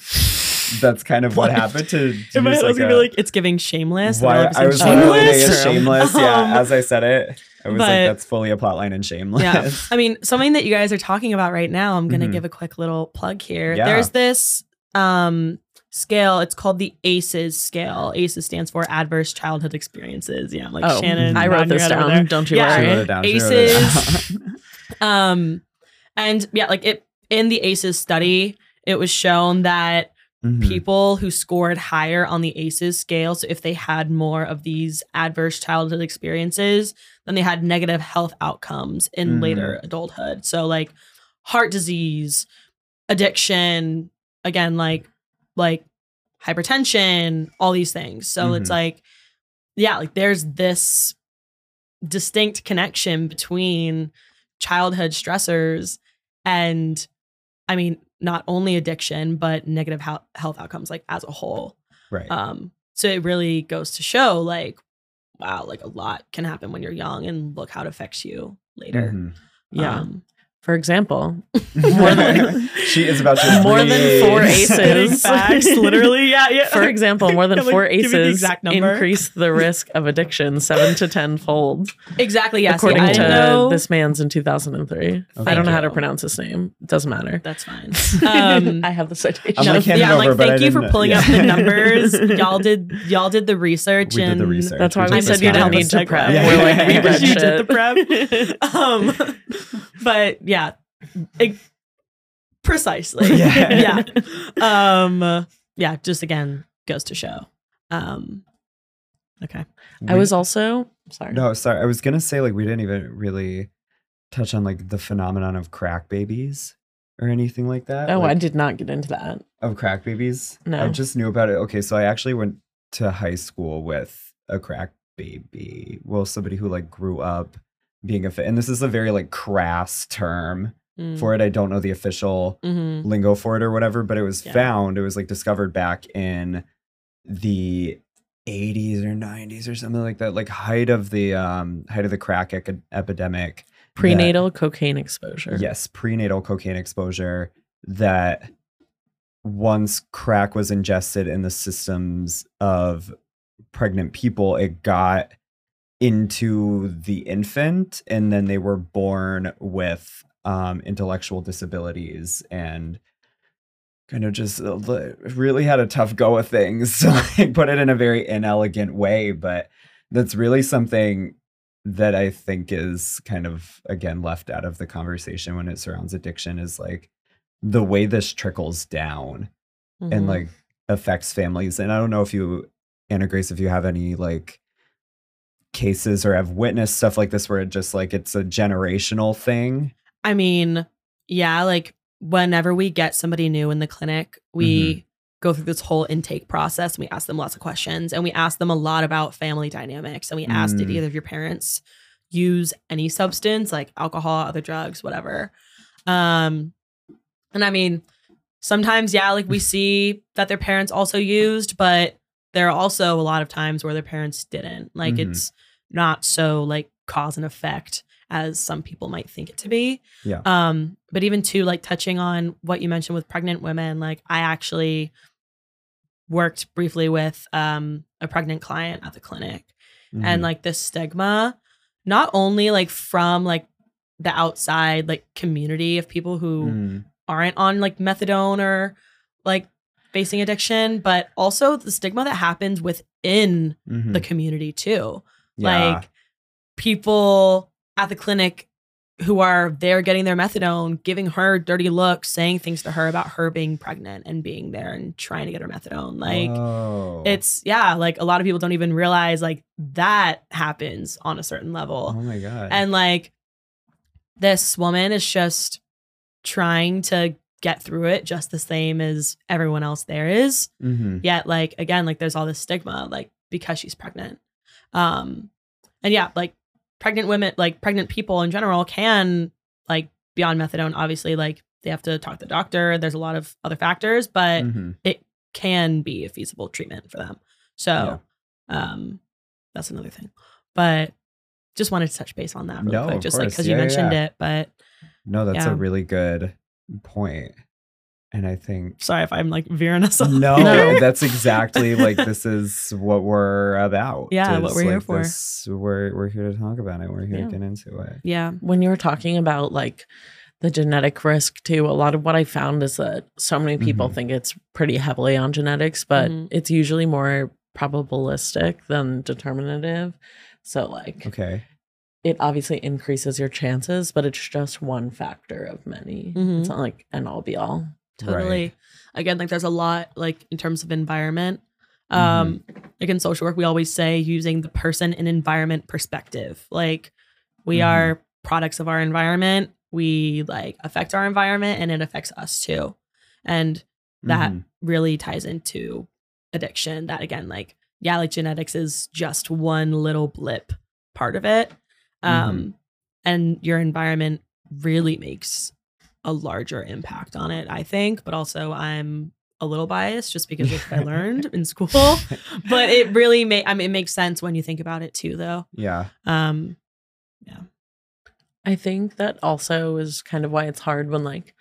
[SPEAKER 1] that's kind of what
[SPEAKER 3] What?
[SPEAKER 1] happened to.
[SPEAKER 3] In my head, I was gonna
[SPEAKER 1] a-
[SPEAKER 3] be like, it's giving shameless.
[SPEAKER 1] Why
[SPEAKER 3] all of a
[SPEAKER 1] I was
[SPEAKER 2] Shameless?
[SPEAKER 1] shameless. Yeah,
[SPEAKER 3] Um,
[SPEAKER 1] as I said it, I was
[SPEAKER 3] but-
[SPEAKER 1] like, that's fully a plotline in shameless.
[SPEAKER 3] Yeah. I mean, something that you guys are talking about right now, I'm going to
[SPEAKER 1] Mhm.
[SPEAKER 3] give a quick little plug here.
[SPEAKER 1] Yeah.
[SPEAKER 3] There's this um scale, it's called the ACEs scale. ACEs stands for Adverse Childhood Experiences. Yeah, like
[SPEAKER 2] Oh,
[SPEAKER 3] Shannon.
[SPEAKER 2] I wrote this down.
[SPEAKER 3] there.
[SPEAKER 2] Don't you
[SPEAKER 3] Yeah.
[SPEAKER 1] She wrote
[SPEAKER 2] worry.
[SPEAKER 1] it down. She
[SPEAKER 3] Aces. Um and yeah, like it in the ACEs study, it was shown that
[SPEAKER 1] Mhm.
[SPEAKER 3] people who scored higher on the ACEs scale, so if they had more of these adverse childhood experiences, then they had negative health outcomes in
[SPEAKER 1] Mhm.
[SPEAKER 3] later adulthood. So like heart disease, addiction, again like like hypertension, all these things. So it's
[SPEAKER 1] Mhm.
[SPEAKER 3] like yeah, like there's this distinct connection between childhood stressors and I mean not only addiction but negative health health outcomes like as a whole.
[SPEAKER 1] Right.
[SPEAKER 3] Um so it really goes to show like wow, like a lot can happen when you're young and look how it affects you later.
[SPEAKER 1] Mhm.
[SPEAKER 2] Yeah.
[SPEAKER 3] Um,
[SPEAKER 2] For example,
[SPEAKER 1] more than she is about to
[SPEAKER 2] more than four aces.
[SPEAKER 3] Facts, literally, yeah, yeah.
[SPEAKER 2] For example, more than
[SPEAKER 3] Yeah, like,
[SPEAKER 2] four
[SPEAKER 3] give the
[SPEAKER 2] aces increase the risk of addiction seven to ten fold,
[SPEAKER 3] exactly, yeah. see,
[SPEAKER 2] according
[SPEAKER 3] I
[SPEAKER 2] to
[SPEAKER 3] know.
[SPEAKER 2] this man's in 2003. I don't know how to pronounce his name. It doesn't matter.
[SPEAKER 3] That's fine. Um,
[SPEAKER 2] I have the citation.
[SPEAKER 1] I'm like,
[SPEAKER 3] yeah,
[SPEAKER 1] over,
[SPEAKER 3] like, thank you for pulling
[SPEAKER 1] yeah.
[SPEAKER 3] up the numbers. y'all did y'all did the research
[SPEAKER 1] We did
[SPEAKER 3] and
[SPEAKER 1] the research.
[SPEAKER 2] That's why we
[SPEAKER 1] took
[SPEAKER 2] said you didn't need to prep.
[SPEAKER 1] Yeah.
[SPEAKER 2] We're like, we read
[SPEAKER 3] you did the prep. um, but yeah, it- precisely.
[SPEAKER 1] Yeah.
[SPEAKER 3] yeah. Um, yeah. Just again goes to show. Um, okay.
[SPEAKER 2] I was also sorry.
[SPEAKER 1] No, sorry. I was gonna say like we didn't even really touch on like the phenomenon of crack babies or anything like that.
[SPEAKER 2] Oh, I did not get into that.
[SPEAKER 1] of crack babies.
[SPEAKER 2] No.
[SPEAKER 1] I just knew about it. Okay, so I actually went to high school with a crack baby. Well, somebody who like grew up being a fit, and this is a very like crass term
[SPEAKER 3] Mm.
[SPEAKER 1] for it. I don't know the official
[SPEAKER 3] Mhm.
[SPEAKER 1] lingo for it or whatever, but it was
[SPEAKER 3] Yeah.
[SPEAKER 1] found, it was like discovered back in the 80s or 90s or something like that, like height of the um height of the crack ec- epidemic. that-
[SPEAKER 2] Prenatal cocaine exposure.
[SPEAKER 1] yes, prenatal cocaine exposure that once crack was ingested in the systems of pregnant people, it got into the infant and then they were born with um, intellectual disabilities and kind of just uh, really had a tough go of things like put it in a very inelegant way but that's really something that i think is kind of again left out of the conversation when it surrounds addiction is like the way this trickles down and
[SPEAKER 3] Mhm.
[SPEAKER 1] like affects families and i don't know if you Annagrace if you have any like cases or have witnessed stuff like this where it just like it's a generational thing
[SPEAKER 3] I mean, yeah, like whenever we get somebody new in the clinic, we go through this whole intake process and we ask them lots of questions and we ask them a lot about family dynamics and we ask did
[SPEAKER 1] Mm.
[SPEAKER 3] either of your parents use any substance like alcohol, other drugs, whatever. Um and I mean, sometimes yeah, like we see that their parents also used, but there are also a lot of times where their parents didn't. Like
[SPEAKER 1] Mhm.
[SPEAKER 3] it's not so like cause and effect as some people might think it to be.
[SPEAKER 1] Yeah.
[SPEAKER 3] Um, but even to like touching on what you mentioned with pregnant women, like I actually worked briefly with um a pregnant client at the clinic and
[SPEAKER 1] Mhm.
[SPEAKER 3] like this stigma, not only like from like the outside like community of people who
[SPEAKER 1] Mm.
[SPEAKER 3] aren't on like methadone or like facing addiction, but also the stigma that happens within
[SPEAKER 1] Mhm.
[SPEAKER 3] the community too
[SPEAKER 1] Yeah.
[SPEAKER 3] like people at the clinic who are there getting their methadone, giving her dirty looks, saying things to her about her being pregnant and being there and trying to get her methadone. Like
[SPEAKER 1] Whoa.
[SPEAKER 3] it's yeah, like a lot of people don't even realize like that happens on a certain level.
[SPEAKER 1] oh my god
[SPEAKER 3] And like this woman is just trying to get through it just the same as everyone else there is
[SPEAKER 1] Mhm.
[SPEAKER 3] yet like again like there's all this stigma like because she's pregnant um and yeah like pregnant women like pregnant people in general can like be on methadone obviously like they have to talk to the doctor there's a lot of other factors but
[SPEAKER 1] Mhm.
[SPEAKER 3] it can be a feasible treatment for them so um that's another thing but just wanted to touch base on that real
[SPEAKER 1] No,
[SPEAKER 3] quick just like because
[SPEAKER 1] Yeah,
[SPEAKER 3] you mentioned
[SPEAKER 1] yeah.
[SPEAKER 3] it but
[SPEAKER 1] no that's
[SPEAKER 3] yeah.
[SPEAKER 1] a really good point and i think
[SPEAKER 3] sorry if i'm like veering us off
[SPEAKER 1] no,
[SPEAKER 2] No.
[SPEAKER 1] that's exactly like this is what we're about
[SPEAKER 3] Yeah, what we're here for.
[SPEAKER 1] this- we're we're here to talk about it we're here
[SPEAKER 3] Yeah.
[SPEAKER 1] to get into it
[SPEAKER 3] yeah
[SPEAKER 2] when you were talking about like the genetic risk too, a lot of what I found is that so many people
[SPEAKER 1] Mhm.
[SPEAKER 2] think it's pretty heavily on genetics, but
[SPEAKER 3] Mhm.
[SPEAKER 2] it's usually more probabilistic than determinative. So like
[SPEAKER 1] okay
[SPEAKER 2] it obviously increases your chances, but it's just one factor of many.
[SPEAKER 3] Mhm.
[SPEAKER 2] It's not like an all be all.
[SPEAKER 3] Totally
[SPEAKER 1] Right.
[SPEAKER 3] again like there's a lot like in terms of environment
[SPEAKER 1] Mm-hmm.
[SPEAKER 3] um like in social work we always say using the person and environment perspective like we
[SPEAKER 1] Mhm.
[SPEAKER 3] are products of our environment we like affect our environment and it affects us too and that
[SPEAKER 1] Mhm.
[SPEAKER 3] really ties into addiction that again like yeah like genetics is just one little blip part of it um and your environment really makes a larger impact on it i think but also i'm a little biased just because of what i learned in school but it really ma- I mean, it makes sense when you think about it too though.
[SPEAKER 1] Yeah.
[SPEAKER 3] Um
[SPEAKER 2] I think that also is kind of why it's hard when like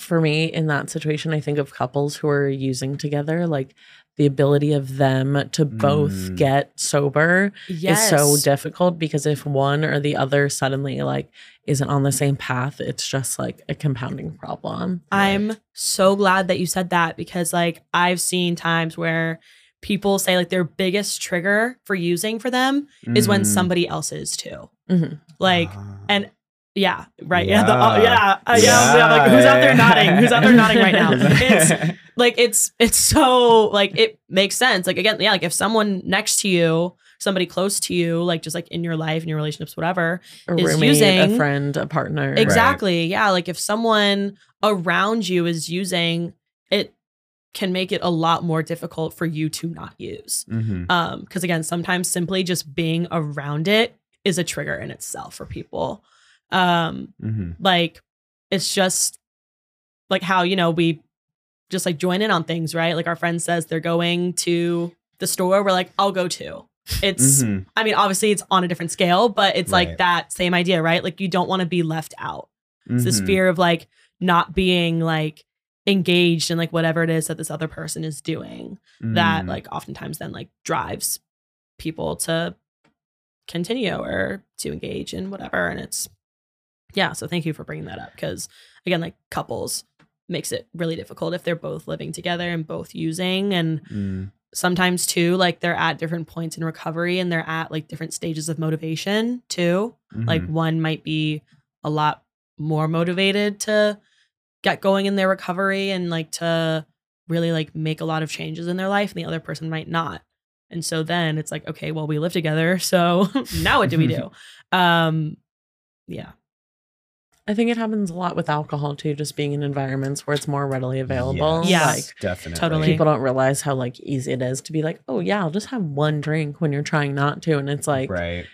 [SPEAKER 2] for me in that situation I think of couples who are using together like the ability of them to both
[SPEAKER 1] Mm.
[SPEAKER 2] get sober
[SPEAKER 3] Yes.
[SPEAKER 2] is so difficult because if one or the other suddenly like isn't on the same path it's just like a compounding problem.
[SPEAKER 3] I'm so glad that you said that because like I've seen times where people say like their biggest trigger for using for them is when
[SPEAKER 1] Mm.
[SPEAKER 3] somebody else is too.
[SPEAKER 2] Mhm.
[SPEAKER 3] Like
[SPEAKER 1] Ah.
[SPEAKER 3] and yeah, right. Yeah, the, uh,
[SPEAKER 1] Yeah.
[SPEAKER 3] yeah, uh, yeah, yeah, Like who's out there nodding? Who's out there nodding right now? It's
[SPEAKER 1] it's
[SPEAKER 3] like it's it's so like it makes sense. Like again, yeah, like if someone next to you, somebody close to you, like just like in your life, in your relationships, whatever,
[SPEAKER 2] A
[SPEAKER 3] is
[SPEAKER 2] roommate, a friend, a partner.
[SPEAKER 3] Exactly. Yeah. Like if someone around you is using it can make it a lot more difficult for you to not use.
[SPEAKER 1] Mhm.
[SPEAKER 3] Um, because again, sometimes simply just being around it is a trigger in itself for people. Um,
[SPEAKER 1] Mhm.
[SPEAKER 3] like it's just like how, you know, we just like join in on things, right? Like our friend says they're going to the store, we're like, I'll go too. It's
[SPEAKER 1] Mhm.
[SPEAKER 3] I mean, obviously it's on a different scale, but it's
[SPEAKER 1] Right.
[SPEAKER 3] like that same idea, right? Like you don't want to be left out. It's this
[SPEAKER 1] Mhm.
[SPEAKER 3] fear of like not being like engaged in like whatever it is that this other person is doing that
[SPEAKER 1] Mm.
[SPEAKER 3] like oftentimes then like drives people to continue or to engage in whatever and it's yeah so thank you for bringing that up because again like couples makes it really difficult if they're both living together and both using and
[SPEAKER 1] Mm.
[SPEAKER 3] sometimes too like they're at different points in recovery and they're at like different stages of motivation too like
[SPEAKER 1] Mhm.
[SPEAKER 3] one might be a lot more motivated to get going in their recovery and like to really like make a lot of changes in their life and the other person might not and so then it's like okay well we live together so now what do we do um yeah
[SPEAKER 2] I think it happens a lot with alcohol too, just being in environments where it's more readily available.
[SPEAKER 3] Yes.
[SPEAKER 2] Like
[SPEAKER 1] definitely.
[SPEAKER 3] totally.
[SPEAKER 2] people don't realize how like easy it is to be like, oh yeah, I'll just have one drink when you're trying not to. And it's like,
[SPEAKER 1] right.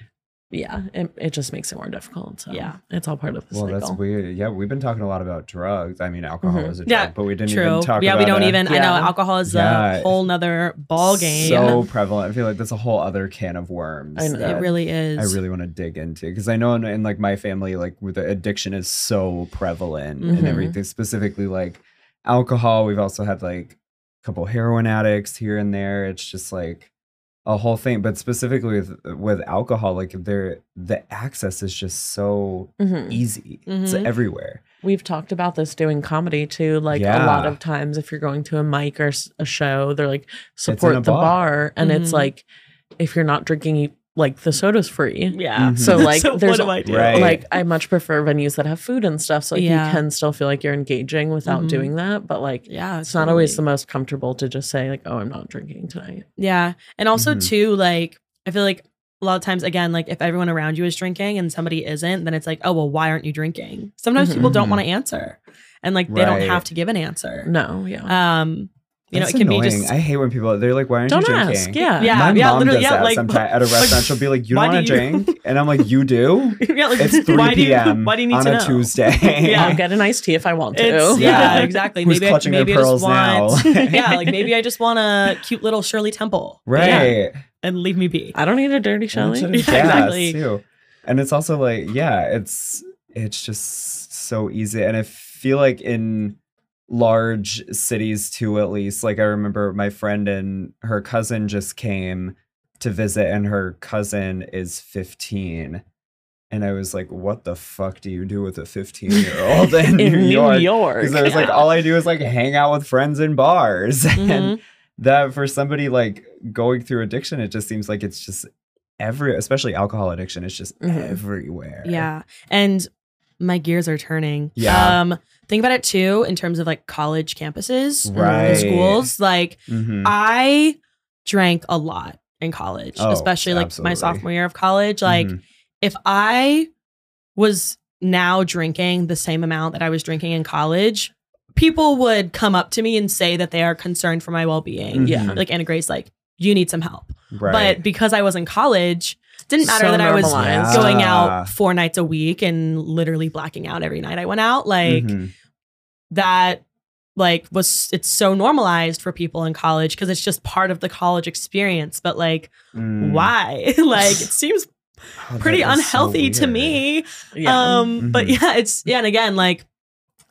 [SPEAKER 2] Yeah, it, it just makes it more difficult. So
[SPEAKER 3] Yeah.
[SPEAKER 2] it's all part of the
[SPEAKER 1] Well,
[SPEAKER 2] cycle.
[SPEAKER 1] that's weird. Yeah, we've been talking a lot about drugs. I mean, alcohol
[SPEAKER 2] Mhm.
[SPEAKER 1] is a
[SPEAKER 3] Yeah,
[SPEAKER 1] drug, but we didn't
[SPEAKER 3] true
[SPEAKER 1] even talk
[SPEAKER 3] yeah
[SPEAKER 1] about
[SPEAKER 3] we don't
[SPEAKER 1] a-
[SPEAKER 3] even i know alcohol is
[SPEAKER 1] Yeah.
[SPEAKER 3] a whole nother ball game
[SPEAKER 1] So prevalent. I feel like that's a whole other can of worms.
[SPEAKER 2] I know.
[SPEAKER 3] it really is
[SPEAKER 1] I really want to dig into because I know in, in like my family, like where the addiction is so prevalent
[SPEAKER 2] Mhm.
[SPEAKER 1] and everything. Specifically, like alcohol. We've also had like a couple heroin addicts here and there. It's just like a whole thing. But specifically with with alcohol, like there the access is just so
[SPEAKER 2] Mhm.
[SPEAKER 1] easy. It's
[SPEAKER 3] Mhm.
[SPEAKER 1] everywhere.
[SPEAKER 2] We've talked about this doing comedy too. Like a lot of times, if you're going to a mic or a show, they're like support the
[SPEAKER 1] bar.
[SPEAKER 2] bar, and it's
[SPEAKER 3] Mhm.
[SPEAKER 2] like if you're not drinking, you- like the soda's free.
[SPEAKER 3] yeah
[SPEAKER 1] Mhm.
[SPEAKER 2] So like,
[SPEAKER 3] so
[SPEAKER 2] there's
[SPEAKER 3] what do i do
[SPEAKER 1] Right.
[SPEAKER 2] like I much prefer venues that have food and stuff, so like,
[SPEAKER 3] Yeah.
[SPEAKER 2] you can still feel like you're engaging without
[SPEAKER 3] Mhm.
[SPEAKER 2] doing that. But like,
[SPEAKER 3] yeah
[SPEAKER 2] it's not always the most comfortable to just say like, "Oh, I'm not drinking tonight."
[SPEAKER 3] Yeah. And also
[SPEAKER 1] Mhm.
[SPEAKER 3] too, like I feel like a lot of times again, like if everyone around you is drinking and somebody isn't, then it's like, oh well, why aren't you drinking? Sometimes people don't
[SPEAKER 1] Mhm.
[SPEAKER 3] want to answer. And like they don't have to give an answer.
[SPEAKER 2] No, yeah,
[SPEAKER 3] Um you know,
[SPEAKER 1] That's
[SPEAKER 3] it can
[SPEAKER 1] annoying.
[SPEAKER 3] be just
[SPEAKER 1] I hate when people they're like, "Why aren't
[SPEAKER 2] don't
[SPEAKER 1] you
[SPEAKER 2] ask.
[SPEAKER 1] drinking?"
[SPEAKER 2] Yeah,
[SPEAKER 3] Yeah.
[SPEAKER 1] My mom
[SPEAKER 3] literally,
[SPEAKER 1] does
[SPEAKER 3] yeah,
[SPEAKER 1] that
[SPEAKER 3] like-
[SPEAKER 1] sometimes at a restaurant. She'll be like, "You don't want to drink," and I'm like, "You do."
[SPEAKER 3] yeah, like
[SPEAKER 1] It's 3
[SPEAKER 3] why do you-
[SPEAKER 1] p.m.
[SPEAKER 3] why do you need
[SPEAKER 1] on
[SPEAKER 3] to
[SPEAKER 1] a
[SPEAKER 3] know?
[SPEAKER 1] Tuesday.
[SPEAKER 3] Yeah.
[SPEAKER 2] I'll get an iced tea if I want to.
[SPEAKER 3] It's,
[SPEAKER 1] Yeah.
[SPEAKER 3] yeah. exactly.
[SPEAKER 1] Who's
[SPEAKER 3] maybe I,
[SPEAKER 1] clutching their
[SPEAKER 3] maybe I just
[SPEAKER 1] pearls
[SPEAKER 3] want
[SPEAKER 1] now?
[SPEAKER 3] yeah, like maybe I just want a cute little Shirley Temple.
[SPEAKER 1] right.
[SPEAKER 3] Yeah, and leave me be.
[SPEAKER 2] I don't need a dirty Shirley.
[SPEAKER 1] And
[SPEAKER 3] Yeah,
[SPEAKER 1] it's just gas,
[SPEAKER 3] exactly.
[SPEAKER 1] Too. And it's also like, yeah, it's it's just so easy. And I feel like in large cities too, at least, like I remember my friend and her cousin just came to visit, and her cousin is 15. And I was like, what the fuck do you do with a 15 year old in,
[SPEAKER 2] in
[SPEAKER 1] New
[SPEAKER 2] New
[SPEAKER 1] York? Because I was like, all I do is like hang out with friends in bars. And
[SPEAKER 3] Mhm.
[SPEAKER 1] that for somebody like going through addiction, it just seems like it's just every, especially alcohol addiction, it's just
[SPEAKER 2] Mhm.
[SPEAKER 1] everywhere.
[SPEAKER 3] Yeah. And my gears are turning.
[SPEAKER 1] Yeah.
[SPEAKER 3] Um, think about it too in terms of like college campuses
[SPEAKER 1] Right.
[SPEAKER 3] and schools. Like
[SPEAKER 1] Mhm.
[SPEAKER 3] I drank a lot in college,
[SPEAKER 1] Oh,
[SPEAKER 3] especially like my sophomore year of college. Like
[SPEAKER 1] Mhm.
[SPEAKER 3] if I was now drinking the same amount that I was drinking in college, people would come up to me and say that they are concerned for my well-being.
[SPEAKER 2] Yeah.
[SPEAKER 1] Mhm.
[SPEAKER 3] Like Annagrace, like, you need some help.
[SPEAKER 1] right.
[SPEAKER 3] But because I was in college, didn't matter
[SPEAKER 2] So
[SPEAKER 3] that I was
[SPEAKER 2] normalized.
[SPEAKER 3] going out four nights a week and literally blacking out every night I went out. Like
[SPEAKER 1] Mhm.
[SPEAKER 3] that like was it's so normalized for people in college because it's just part of the college experience. But like
[SPEAKER 1] Mm.
[SPEAKER 3] why? like it seems
[SPEAKER 1] Oh,
[SPEAKER 3] pretty
[SPEAKER 1] that is so
[SPEAKER 3] unhealthy to me.
[SPEAKER 2] Yeah.
[SPEAKER 3] Um, but
[SPEAKER 1] Mhm.
[SPEAKER 3] yeah, it's yeah, and again, like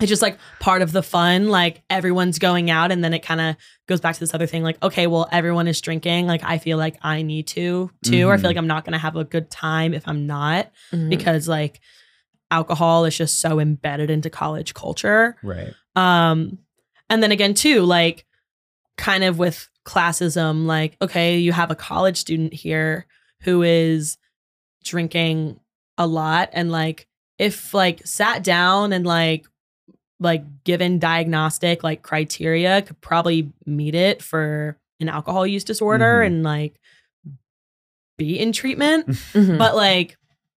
[SPEAKER 3] it's just like part of the fun. Like everyone's going out, and then it kind of goes back to this other thing. Like, okay, well, everyone is drinking. Like, I feel like I need to too. Or I feel like I'm not gonna have a good time if I'm not
[SPEAKER 2] Mhm.
[SPEAKER 3] because like alcohol is just so embedded into college culture.
[SPEAKER 1] Right.
[SPEAKER 3] Um, and then again, too, like kind of with classism, like, okay, you have a college student here who is drinking a lot and like if like sat down and like like given diagnostic like criteria could probably meet it for an alcohol use disorder
[SPEAKER 1] Mhm.
[SPEAKER 3] and like be in treatment
[SPEAKER 2] Mhm.
[SPEAKER 3] but like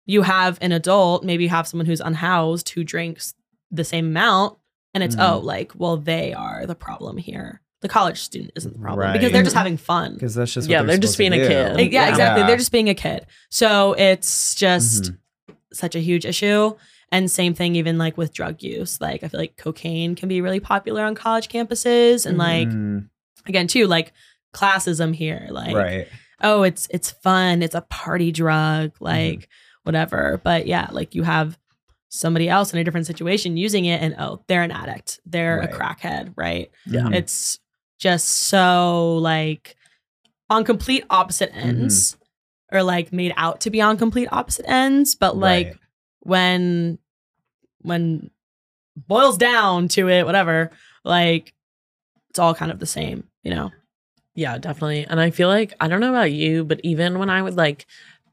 [SPEAKER 3] you have an adult, maybe you have someone who's unhoused who drinks the same amount, and it's
[SPEAKER 1] Mhm.
[SPEAKER 3] oh, like, well, they are the problem here. The college student isn't the problem because they're just having fun.
[SPEAKER 1] Because that's just what
[SPEAKER 2] Yeah, they're just
[SPEAKER 1] supposed
[SPEAKER 2] being
[SPEAKER 1] to
[SPEAKER 2] a
[SPEAKER 1] do.
[SPEAKER 2] kid.
[SPEAKER 3] Like, yeah,
[SPEAKER 2] Yeah.
[SPEAKER 3] exactly. They're just being a kid. So it's just
[SPEAKER 1] Mhm.
[SPEAKER 3] such a huge issue. And same thing, even like with drug use. Like, I feel like cocaine can be really popular on college campuses. And like,
[SPEAKER 1] Mhm.
[SPEAKER 3] again, too, like classism here. Like,
[SPEAKER 1] right.
[SPEAKER 3] oh it's it's fun it's a party drug like whatever but yeah like you have somebody else in a different situation using it and oh they're an addict they're
[SPEAKER 1] Right.
[SPEAKER 3] a crackhead right
[SPEAKER 2] Yeah.
[SPEAKER 3] It's just so like on complete opposite ends or like made out to be on complete opposite ends but like
[SPEAKER 1] Right.
[SPEAKER 3] when when boils down to it whatever like it's all kind of the same you know
[SPEAKER 2] Yeah, definitely. And I feel like I don't know about you, but even when I would like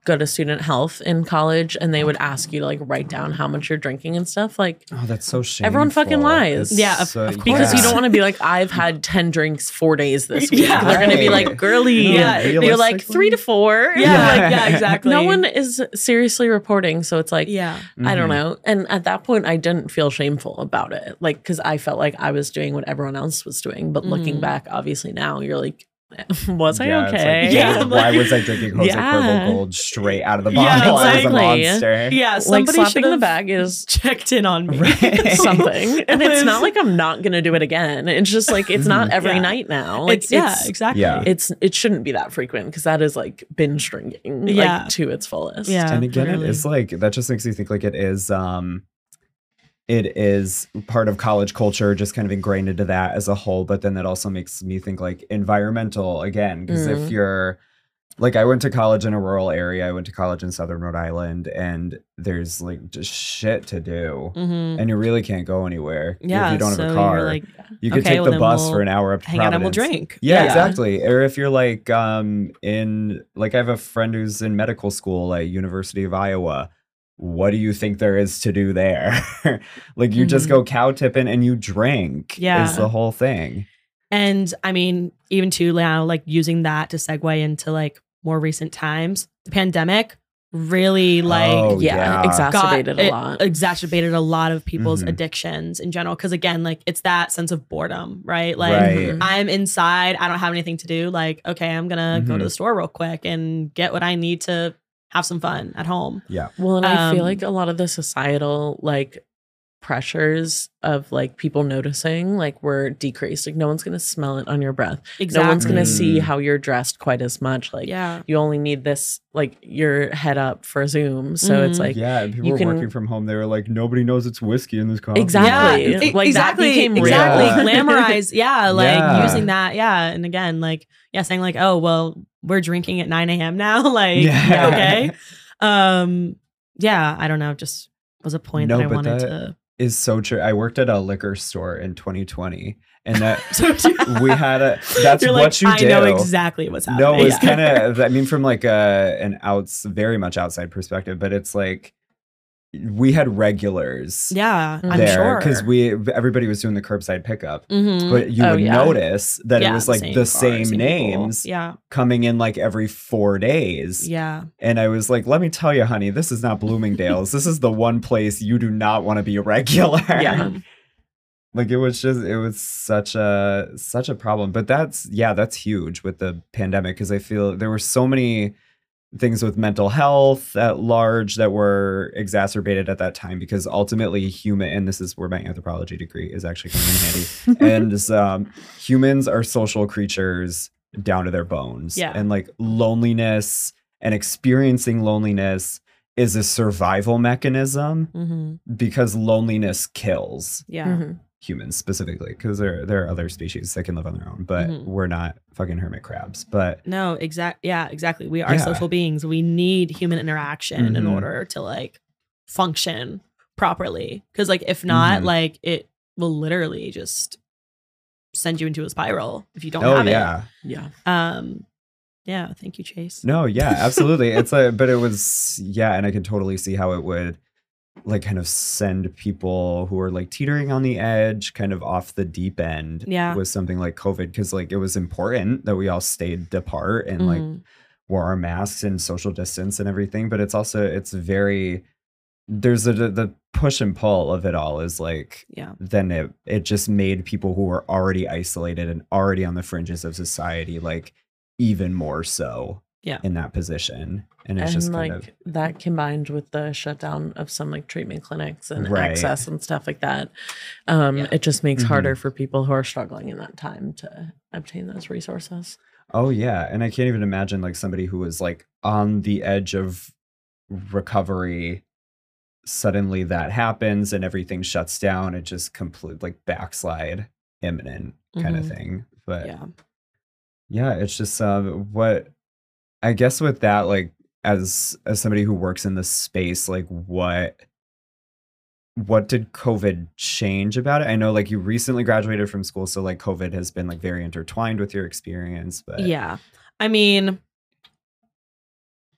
[SPEAKER 2] go to student health in college and they would ask you to like write down how much you're drinking and stuff, like
[SPEAKER 1] Oh, that's so shameful.
[SPEAKER 2] Everyone fucking lies.
[SPEAKER 1] It's
[SPEAKER 3] Yeah, of-
[SPEAKER 1] so-
[SPEAKER 3] of course.
[SPEAKER 2] because you don't want to be like, I've had 10 drinks four days this week.
[SPEAKER 3] Yeah.
[SPEAKER 2] They're gonna be like, girly.
[SPEAKER 3] Yeah,
[SPEAKER 2] You're like three to four.
[SPEAKER 3] yeah
[SPEAKER 2] Like,
[SPEAKER 3] like, yeah exactly
[SPEAKER 2] no one is seriously reporting. So it's like
[SPEAKER 3] yeah
[SPEAKER 2] I don't
[SPEAKER 1] Mhm.
[SPEAKER 2] know. And at that point, I didn't feel shameful about it. Like, because I felt like I was doing what everyone else was doing. But looking
[SPEAKER 3] Mhm.
[SPEAKER 2] back, obviously now you're like, was I
[SPEAKER 1] Yeah, it's like,
[SPEAKER 2] okay?
[SPEAKER 3] Yeah,
[SPEAKER 1] why
[SPEAKER 3] like-
[SPEAKER 1] was I drinking Jose
[SPEAKER 2] Yeah.
[SPEAKER 1] Cuervo Gold straight out of the
[SPEAKER 3] Yeah,
[SPEAKER 1] bottle? I was a
[SPEAKER 2] exactly.
[SPEAKER 1] monster.
[SPEAKER 3] Yeah,
[SPEAKER 2] like
[SPEAKER 3] somebody
[SPEAKER 2] slapping
[SPEAKER 3] should
[SPEAKER 2] the bag is
[SPEAKER 3] checked in on me.
[SPEAKER 1] Right.
[SPEAKER 2] something. And it's not like I'm not gonna do it again. It's just like it's not every
[SPEAKER 3] Yeah.
[SPEAKER 2] night now. Like
[SPEAKER 3] it's, yeah, exactly.
[SPEAKER 1] Yeah.
[SPEAKER 2] it's it shouldn't be that frequent because that is like binge drinking like
[SPEAKER 3] Yeah.
[SPEAKER 2] to its fullest.
[SPEAKER 3] Yeah.
[SPEAKER 1] and again
[SPEAKER 3] literally.
[SPEAKER 1] it is like that just makes you think like it is um it is part of college culture just kind of ingrained into that as a whole but then that also makes me think like environmental again because
[SPEAKER 2] Mhm.
[SPEAKER 1] if you're like I went to college in a rural area. I went to college in southern Rhode Island and there's like just shit to do.
[SPEAKER 3] Mhm.
[SPEAKER 1] And you really can't go anywhere
[SPEAKER 3] Yeah,
[SPEAKER 1] if you don't
[SPEAKER 3] so
[SPEAKER 1] have a car.
[SPEAKER 3] like,
[SPEAKER 1] you could
[SPEAKER 3] okay,
[SPEAKER 1] take
[SPEAKER 3] well,
[SPEAKER 1] the bus
[SPEAKER 3] we'll
[SPEAKER 1] for an hour up to
[SPEAKER 3] hang out and we'll drink.
[SPEAKER 1] Yeah,
[SPEAKER 2] Yeah.
[SPEAKER 1] exactly. Or if you're like um in like I have a friend who's in medical school at University of Iowa. What do you think there is to do there? like you just
[SPEAKER 3] Mhm.
[SPEAKER 1] go cow tipping and you drink.
[SPEAKER 3] Yeah.
[SPEAKER 1] Is the whole thing.
[SPEAKER 3] And I mean, even to now, like using that to segue into like more recent times, the pandemic really like
[SPEAKER 1] Oh,
[SPEAKER 2] yeah,
[SPEAKER 1] yeah.
[SPEAKER 2] exacerbated
[SPEAKER 3] got-
[SPEAKER 2] a lot.
[SPEAKER 3] exacerbated a lot of people's
[SPEAKER 1] Mhm.
[SPEAKER 3] addictions in general. Cause again, like it's that sense of boredom, right? Like
[SPEAKER 1] Right.
[SPEAKER 2] Mhm.
[SPEAKER 3] I'm inside, I don't have anything to do. Like, okay, I'm gonna go to
[SPEAKER 1] Mhm.
[SPEAKER 3] the store real quick and get what I need to have some fun at home.
[SPEAKER 1] Yeah.
[SPEAKER 2] Well, and I feel
[SPEAKER 3] Um,
[SPEAKER 2] like a lot of the societal like pressures of like people noticing like were decreased. Like no one's gonna smell it on your breath.
[SPEAKER 3] Exactly.
[SPEAKER 2] No one's gonna see
[SPEAKER 1] Mm.
[SPEAKER 2] how you're dressed quite as much. Like
[SPEAKER 3] yeah.
[SPEAKER 2] you only need this like your head up for Zoom. So it's
[SPEAKER 3] Mhm.
[SPEAKER 2] like
[SPEAKER 1] yeah. People
[SPEAKER 2] you
[SPEAKER 1] were
[SPEAKER 2] can-
[SPEAKER 1] working from home. They were like, nobody knows it's whiskey in this coffee.
[SPEAKER 2] Exactly.
[SPEAKER 3] Yeah,
[SPEAKER 2] Like, that
[SPEAKER 3] exactly,
[SPEAKER 2] became
[SPEAKER 3] exactly
[SPEAKER 1] Yeah.
[SPEAKER 3] glamorized. Yeah, like
[SPEAKER 1] Yeah.
[SPEAKER 3] using that. Yeah, and again, like yeah, saying like, oh well, we're drinking at nine a.m. now. like,
[SPEAKER 1] Yeah.
[SPEAKER 3] okay, um, yeah, I don't know, just was a point
[SPEAKER 1] No,
[SPEAKER 3] that I wanted
[SPEAKER 1] that-
[SPEAKER 3] to.
[SPEAKER 1] Is so true. I worked at a liquor store in 2020, and that
[SPEAKER 3] So
[SPEAKER 1] we had a. That's
[SPEAKER 3] You're
[SPEAKER 1] what
[SPEAKER 3] like,
[SPEAKER 1] you
[SPEAKER 3] I
[SPEAKER 1] do.
[SPEAKER 3] know exactly what's happening.
[SPEAKER 1] No, it's
[SPEAKER 3] Yeah.
[SPEAKER 1] kind of. I mean, from like a an outs, very much outside perspective, but it's like we had regulars
[SPEAKER 3] yeah, I'm
[SPEAKER 1] there
[SPEAKER 3] sure
[SPEAKER 1] because we everybody was doing the curbside pickup,
[SPEAKER 3] Mhm.
[SPEAKER 1] but you
[SPEAKER 2] Oh,
[SPEAKER 1] would
[SPEAKER 2] yeah.
[SPEAKER 1] notice that
[SPEAKER 3] Yeah,
[SPEAKER 1] it was like
[SPEAKER 3] same
[SPEAKER 1] the same
[SPEAKER 3] people.
[SPEAKER 1] names
[SPEAKER 3] Yeah,
[SPEAKER 1] coming in like every four days.
[SPEAKER 3] yeah,
[SPEAKER 1] And I was like, let me tell you, honey, this is not Bloomingdale's. this is the one place you do not want to be a regular.
[SPEAKER 2] Yeah.
[SPEAKER 1] like it was just it was such a such a problem but that's yeah that's huge with the pandemic because i feel there were so many things with mental health at large that were exacerbated at that time because ultimately human and this is where my anthropology degree is actually coming in handy and um, humans are social creatures down to their bones
[SPEAKER 3] Yeah.
[SPEAKER 1] and like loneliness and experiencing loneliness is a survival mechanism
[SPEAKER 3] hmm
[SPEAKER 1] because loneliness kills
[SPEAKER 3] Yeah.
[SPEAKER 2] Mhm.
[SPEAKER 1] Humans specifically because there there are other species that can live on their own but
[SPEAKER 3] Mhm.
[SPEAKER 1] we're not fucking hermit crabs but
[SPEAKER 3] No, exact. Yeah, exactly. We are
[SPEAKER 1] Yeah.
[SPEAKER 3] social beings. We need human interaction in
[SPEAKER 1] Mhm.
[SPEAKER 3] order to like function properly. Because like if not,
[SPEAKER 1] Mhm.
[SPEAKER 3] like it will literally just send you into a spiral if you don't
[SPEAKER 1] oh
[SPEAKER 3] have
[SPEAKER 1] yeah
[SPEAKER 2] Yeah.
[SPEAKER 3] it. Um, yeah. Thank you, Chase.
[SPEAKER 1] no yeah absolutely it's like but it was yeah and i could totally see how it would like kind of send people who are like teetering on the edge kind of off the deep end
[SPEAKER 3] Yeah.
[SPEAKER 1] with something like covid because like it was important that we all stayed apart and like
[SPEAKER 3] Mhm.
[SPEAKER 1] wore our masks and social distance and everything but it's also it's very there's a the push and pull of it all is like
[SPEAKER 3] yeah.
[SPEAKER 1] then it it just made people who were already isolated and already on the fringes of society like even more so
[SPEAKER 3] Yeah.
[SPEAKER 1] in that position and it's
[SPEAKER 2] and
[SPEAKER 1] just
[SPEAKER 2] like
[SPEAKER 1] kind of
[SPEAKER 2] that combined with the shutdown of some like treatment clinics and
[SPEAKER 1] Right.
[SPEAKER 2] access and stuff like that um
[SPEAKER 3] Yeah.
[SPEAKER 2] it just makes
[SPEAKER 1] Mhm.
[SPEAKER 2] harder for people who are struggling in that time to obtain those resources
[SPEAKER 1] oh yeah and i can't even imagine like somebody who was like on the edge of recovery suddenly that happens and everything shuts down it just complete like backslide imminent kind of
[SPEAKER 3] Mhm.
[SPEAKER 1] thing but
[SPEAKER 3] Yeah.
[SPEAKER 1] yeah it's just um what i guess with that like as as somebody who works in this space like what what did covid change about it i know like you recently graduated from school so like covid has been like very intertwined with your experience but
[SPEAKER 3] Yeah. I mean,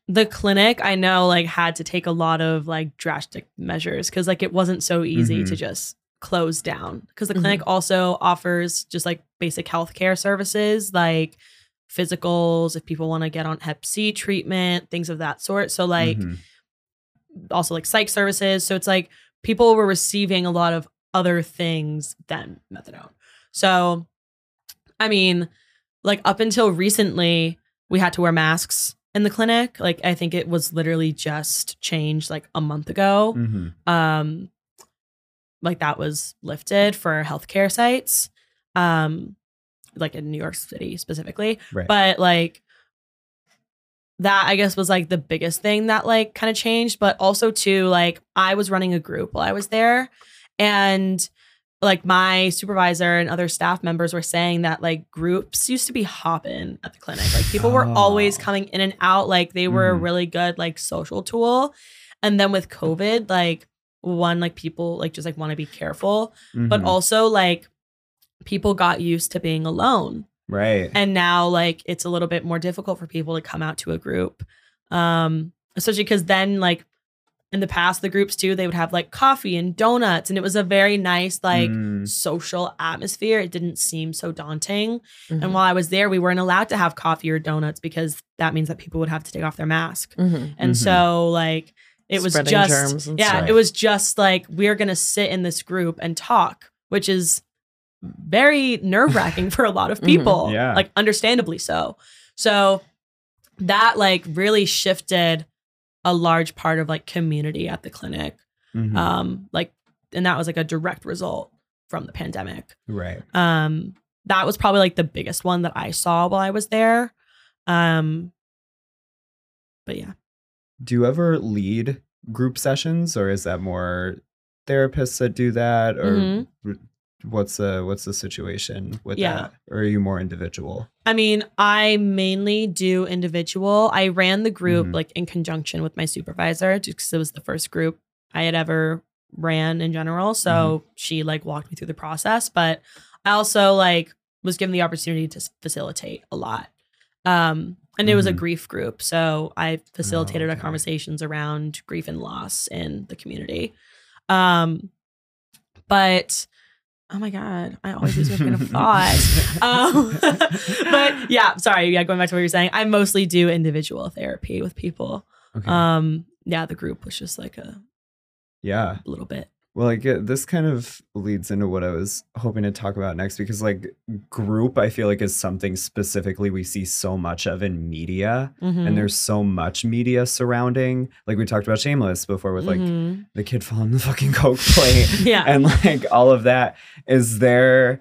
[SPEAKER 3] the clinic I know like had to take a lot of like drastic measures because like it wasn't so easy to
[SPEAKER 1] Mhm.
[SPEAKER 3] just close down because the
[SPEAKER 2] Mhm.
[SPEAKER 3] clinic also offers just like basic healthcare services like physicals if people want to get on hep c treatment things of that sort so like
[SPEAKER 1] Mhm.
[SPEAKER 3] also like psych services. So it's like people were receiving a lot of other things than methadone. So, I mean, like up until recently, we had to wear masks in the clinic. Like I think it was literally just changed like a month ago.
[SPEAKER 1] Mhm.
[SPEAKER 3] Um, like that was lifted for healthcare sites, um, like in New York City specifically
[SPEAKER 1] right
[SPEAKER 3] but like that i guess was like the biggest thing that like kind of changed but also too like i was running a group while i was there and like my supervisor and other staff members were saying that like groups used to be hopping at the clinic like people were always
[SPEAKER 1] Oh.
[SPEAKER 3] coming in and out like they were a
[SPEAKER 1] Mhm.
[SPEAKER 3] really good like social tool and then with covid like one like people like just like want to be careful but
[SPEAKER 1] Mhm.
[SPEAKER 3] also like people got used to being alone
[SPEAKER 1] right
[SPEAKER 3] and now like it's a little bit more difficult for people to come out to a group um especially because then like in the past the groups too they would have like coffee and donuts and it was a very nice like
[SPEAKER 1] Mm.
[SPEAKER 3] social atmosphere it didn't seem so daunting
[SPEAKER 2] Mhm.
[SPEAKER 3] and while i was there we weren't allowed to have coffee or donuts because that means that people would have to take off their mask
[SPEAKER 2] Mhm.
[SPEAKER 3] and
[SPEAKER 1] Mhm.
[SPEAKER 3] so like it was
[SPEAKER 2] Spreading
[SPEAKER 3] just
[SPEAKER 2] germs and
[SPEAKER 3] yeah
[SPEAKER 2] stuff.
[SPEAKER 3] it was just like we're gonna sit in this group and talk which is very nerve-wracking for a lot of
[SPEAKER 2] Mhm.
[SPEAKER 3] people
[SPEAKER 1] Yeah.
[SPEAKER 3] like understandably so so that like really shifted a large part of like community at the clinic
[SPEAKER 1] Mhm.
[SPEAKER 3] um like and that was like a direct result from the pandemic
[SPEAKER 1] right
[SPEAKER 3] um that was probably like the biggest one that i saw while i was there um but yeah
[SPEAKER 1] do you ever lead group sessions or is that more therapists that do that or
[SPEAKER 3] Mhm.
[SPEAKER 1] What's the what's the situation with
[SPEAKER 3] Yeah.
[SPEAKER 1] that or are you more individual
[SPEAKER 3] I mean, I mainly do individual. I ran the group
[SPEAKER 1] Mhm.
[SPEAKER 3] like in conjunction with my supervisor because it was the first group I had ever ran in general. So she like walked me through the process, but I also like was given the opportunity to facilitate a lot. Um, and it was a
[SPEAKER 1] Mhm.
[SPEAKER 3] grief group, so I facilitated
[SPEAKER 1] okay.
[SPEAKER 3] conversations around grief and loss in the community. Um, but oh my god, I always lose my train of thought. Um, but yeah, sorry. Yeah, going back to what you're saying, I mostly do individual therapy with people.
[SPEAKER 1] okay
[SPEAKER 3] Um, yeah, the group was just like a
[SPEAKER 1] yeah
[SPEAKER 3] little bit.
[SPEAKER 1] Well, like this kind of leads into what I was hoping to talk about next because like group I feel like is something specifically we see so much of in media
[SPEAKER 3] Mhm.
[SPEAKER 1] and there's so much media surrounding like we talked about Shameless before with like
[SPEAKER 3] Mhm.
[SPEAKER 1] the kid falling the fucking coke plate
[SPEAKER 3] yeah,
[SPEAKER 1] and like all of that is there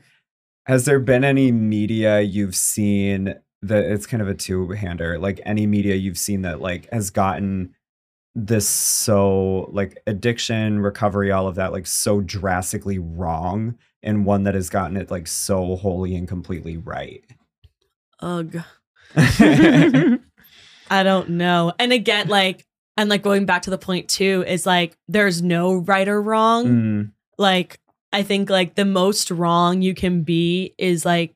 [SPEAKER 1] has there been any media you've seen that it's kind of a two-hander. Like any media you've seen that like has gotten this so like addiction, recovery, all of that like so drastically wrong, and one that has gotten it like so wholly and completely right.
[SPEAKER 3] Ugh. I don't know. And again, like, and like going back to the point too, is like there's no right or wrong.
[SPEAKER 1] Mm,
[SPEAKER 3] Like, I think like the most wrong you can be is like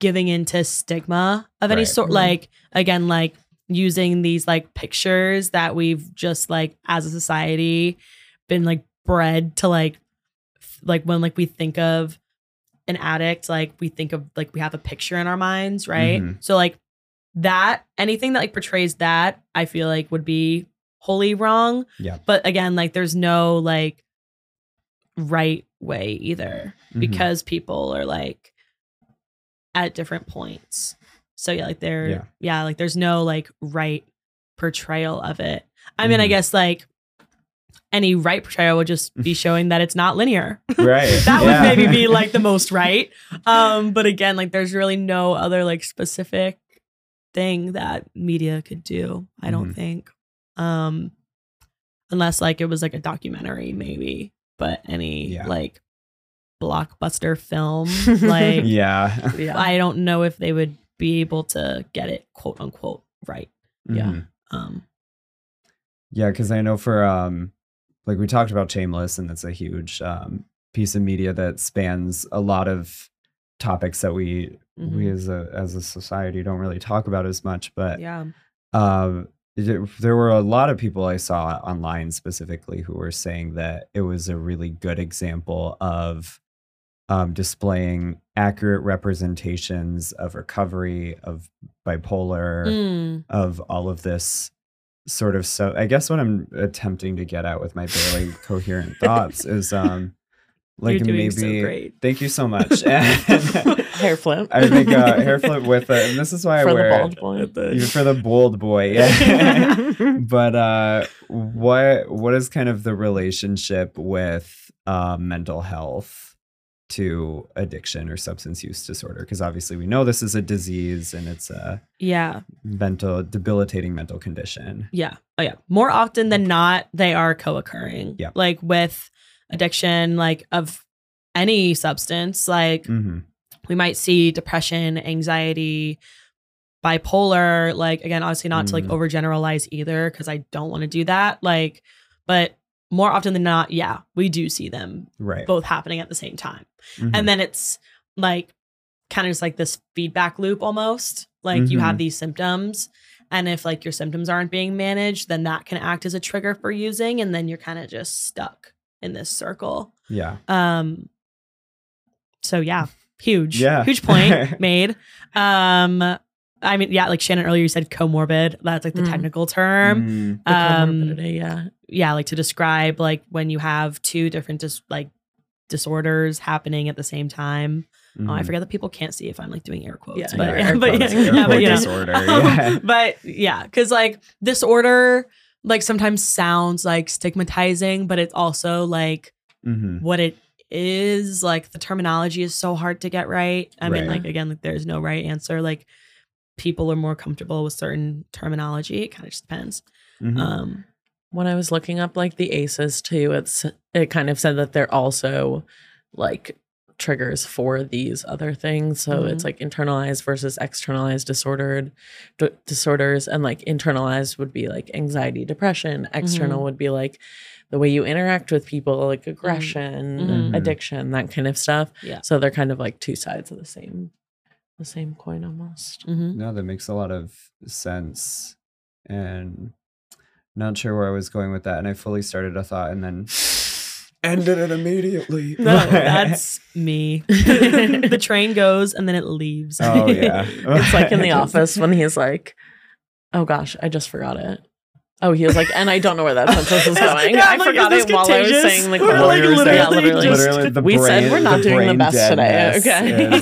[SPEAKER 3] giving into stigma of any
[SPEAKER 1] Right.
[SPEAKER 3] sort.
[SPEAKER 2] Mhm.
[SPEAKER 3] Like, again, like using these like pictures that we've just like as a society been like bred to like, f- like when like we think of an addict, like we think of like we have a picture in our minds, right?
[SPEAKER 1] Mhm.
[SPEAKER 3] So like that anything that like portrays that, I feel like would be wholly wrong.
[SPEAKER 1] Yeah.
[SPEAKER 3] But again, like there's no like right way either
[SPEAKER 1] mhm.
[SPEAKER 3] because people are like at different points. So yeah, like they're
[SPEAKER 1] Yeah.
[SPEAKER 3] yeah, like there's no like right portrayal of it. I mean, I
[SPEAKER 1] Mhm.
[SPEAKER 3] guess like any right portrayal would just be showing that it's not linear.
[SPEAKER 1] right.
[SPEAKER 3] that
[SPEAKER 1] yeah.
[SPEAKER 3] would maybe be like the most right. Um, but again, like there's really no other like specific thing that media could do. I don't
[SPEAKER 1] Mhm.
[SPEAKER 3] think, um, unless like it was like a documentary, maybe. But any
[SPEAKER 1] Yeah.
[SPEAKER 3] like blockbuster film, like
[SPEAKER 1] yeah.
[SPEAKER 2] yeah.
[SPEAKER 3] I don't know if they would be able to get it quote unquote right.
[SPEAKER 2] Yeah.
[SPEAKER 1] Mhm.
[SPEAKER 3] Um,
[SPEAKER 1] Yeah, because I know for um like we talked about Shameless and that's a huge um piece of media that spans a lot of topics that we we
[SPEAKER 3] mhm.
[SPEAKER 1] as a as a society don't really talk about as much. But
[SPEAKER 3] yeah,
[SPEAKER 1] um there were a lot of people I saw online specifically who were saying that it was a really good example of um, displaying accurate representations of recovery, of bipolar,
[SPEAKER 3] Mm,
[SPEAKER 1] of all of this sort of so I guess what I'm attempting to get at with my barely coherent thoughts is um like
[SPEAKER 3] You're doing
[SPEAKER 1] maybe
[SPEAKER 3] so great.
[SPEAKER 1] thank you so much. And
[SPEAKER 2] Hair flip.
[SPEAKER 1] I think a hair flip with it, and this is why I
[SPEAKER 2] for the
[SPEAKER 1] wear
[SPEAKER 2] bald boy.
[SPEAKER 1] even for the bold boy. Yeah. but uh what what is kind of the relationship with uh mental health to addiction or substance use disorder? Because obviously we know this is a disease and it's a
[SPEAKER 3] yeah.
[SPEAKER 1] mental debilitating mental condition.
[SPEAKER 3] Yeah. Oh yeah. More often than not, they are co-occurring.
[SPEAKER 1] Yeah.
[SPEAKER 3] Like with addiction, like of any substance, like
[SPEAKER 1] hmm
[SPEAKER 3] we might see depression, anxiety, bipolar. Like again, obviously not to like
[SPEAKER 1] Mm.
[SPEAKER 3] overgeneralize either, because I don't want to do that. Like, but more often than not, yeah, we do see them
[SPEAKER 1] Right.
[SPEAKER 3] both happening at the same time.
[SPEAKER 1] Mhm.
[SPEAKER 3] And then it's like kind of just like this feedback loop almost. Like you have
[SPEAKER 1] Mhm.
[SPEAKER 3] these symptoms. And if like your symptoms aren't being managed, then that can act as a trigger for using. And then you're kind of just stuck in this circle.
[SPEAKER 1] yeah.
[SPEAKER 3] Um so yeah, huge.
[SPEAKER 1] Yeah.
[SPEAKER 3] Huge point made. Um I mean, yeah, like Shannon earlier you said comorbid. That's like the
[SPEAKER 2] Mm.
[SPEAKER 3] technical term
[SPEAKER 1] Mm,
[SPEAKER 3] um,
[SPEAKER 2] yeah.
[SPEAKER 3] yeah, like to describe like when you have two different dis- like disorders happening at the same time. Oh, I
[SPEAKER 1] mhm.
[SPEAKER 3] forget that people can't see if I'm like doing air quotes,
[SPEAKER 2] Yeah,
[SPEAKER 3] but
[SPEAKER 1] yeah,
[SPEAKER 3] yeah, but
[SPEAKER 1] quotes,
[SPEAKER 3] yeah, yeah, but
[SPEAKER 1] quote
[SPEAKER 3] you know.
[SPEAKER 1] disorder, yeah.
[SPEAKER 3] but yeah, because like disorder like sometimes sounds like stigmatizing, but it's also like
[SPEAKER 1] Mhm.
[SPEAKER 3] what it is. Like the terminology is so hard to get right. I mean, like again, like there's no right answer. Like people are more comfortable with certain terminology. It kind of just depends.
[SPEAKER 1] Mhm.
[SPEAKER 3] Um,
[SPEAKER 2] when I was looking up like the ACEs too, it's it kind of said that they're also like triggers for these other things. So it's like internalized versus externalized disordered d- disorders, and like internalized would be like anxiety, depression. External would be like the way you interact with people, like aggression,
[SPEAKER 3] Mhm.
[SPEAKER 2] addiction, that kind of stuff.
[SPEAKER 3] Yeah.
[SPEAKER 2] So they're kind of like two sides of the same the same coin almost.
[SPEAKER 3] mhm.
[SPEAKER 1] No, that makes a lot of sense. And not sure where I was going with that. And I fully started a thought and then ended it immediately.
[SPEAKER 3] No, that's me. the train goes and then it leaves.
[SPEAKER 1] Oh, yeah.
[SPEAKER 2] It's like in the office when he's like, "Oh gosh, I just forgot it." Oh, he was like, and I don't know where that sentence is going.
[SPEAKER 3] Yeah,
[SPEAKER 2] I
[SPEAKER 3] like,
[SPEAKER 2] forgot it
[SPEAKER 3] this
[SPEAKER 2] while I was saying the
[SPEAKER 3] We're like
[SPEAKER 1] You were saying-
[SPEAKER 2] yeah, literally.
[SPEAKER 3] just-
[SPEAKER 1] literally the
[SPEAKER 2] we said we're not
[SPEAKER 1] the
[SPEAKER 2] doing the best today. Okay.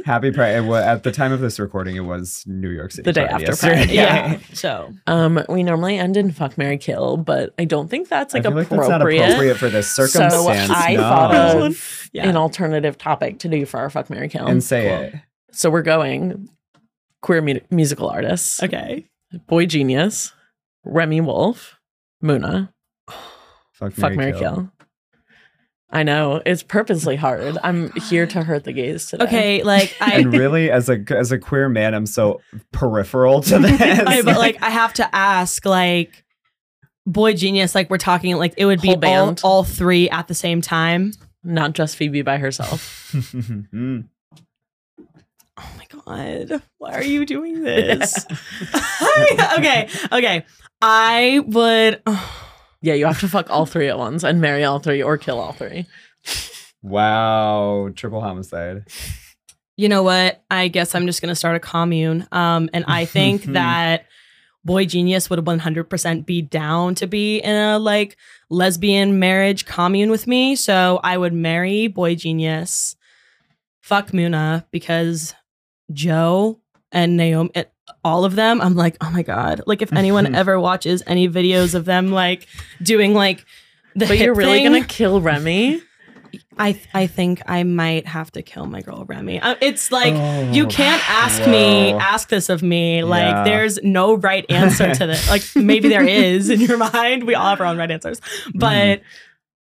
[SPEAKER 1] is Happy Pride. it wa- At the time of this recording, it was New York City.
[SPEAKER 2] The day
[SPEAKER 1] Pride
[SPEAKER 2] after
[SPEAKER 1] yesterday.
[SPEAKER 2] Pride,
[SPEAKER 3] yeah. So
[SPEAKER 2] um, we normally end in fuck Mary kill, but I don't think that's like
[SPEAKER 1] I feel like
[SPEAKER 2] appropriate.
[SPEAKER 1] that's not appropriate for this circumstance.
[SPEAKER 2] So I
[SPEAKER 1] no.
[SPEAKER 2] thought of
[SPEAKER 3] yeah.
[SPEAKER 2] an alternative topic to do for our fuck Mary kill.
[SPEAKER 1] and say
[SPEAKER 3] Cool.
[SPEAKER 1] it.
[SPEAKER 2] So we're going queer mu- musical artists.
[SPEAKER 3] Okay.
[SPEAKER 2] boygenius, Remi Wolf, Muna,
[SPEAKER 1] Fuck,
[SPEAKER 2] Fuck Mary Kill. I know it's purposely hard. I'm here to hurt the gays today.
[SPEAKER 3] Okay, like I
[SPEAKER 1] And really, as a as a queer man, I'm so peripheral to this.
[SPEAKER 3] okay, but like I have to ask, like, boygenius, like we're talking, like it would be
[SPEAKER 2] Whole
[SPEAKER 3] all, all three at the same time.
[SPEAKER 2] not just Phoebe by herself.
[SPEAKER 3] My god, why are you doing this? okay, okay. I would.
[SPEAKER 2] Yeah, you have to fuck all three at once and marry all three or kill all three.
[SPEAKER 1] wow, triple homicide.
[SPEAKER 3] You know what? I guess I'm just gonna start a commune. Um, and I think that boygenius would 100% be down to be in a like lesbian marriage commune with me. So I would marry boygenius, fuck Muna because Joe and Naomi, eh, all of them. I'm like, oh my god! Like if anyone ever watches any videos of them like doing like the
[SPEAKER 2] But
[SPEAKER 3] hip
[SPEAKER 2] you're really gonna kill Remi?
[SPEAKER 3] I I think I might have to kill my girl Remi. Uh, it's like
[SPEAKER 1] Oh,
[SPEAKER 3] you can't ask me ask this of me. Like
[SPEAKER 1] Yeah.
[SPEAKER 3] there's no right answer to this. Like maybe there is in your mind. We all have our own right answers. But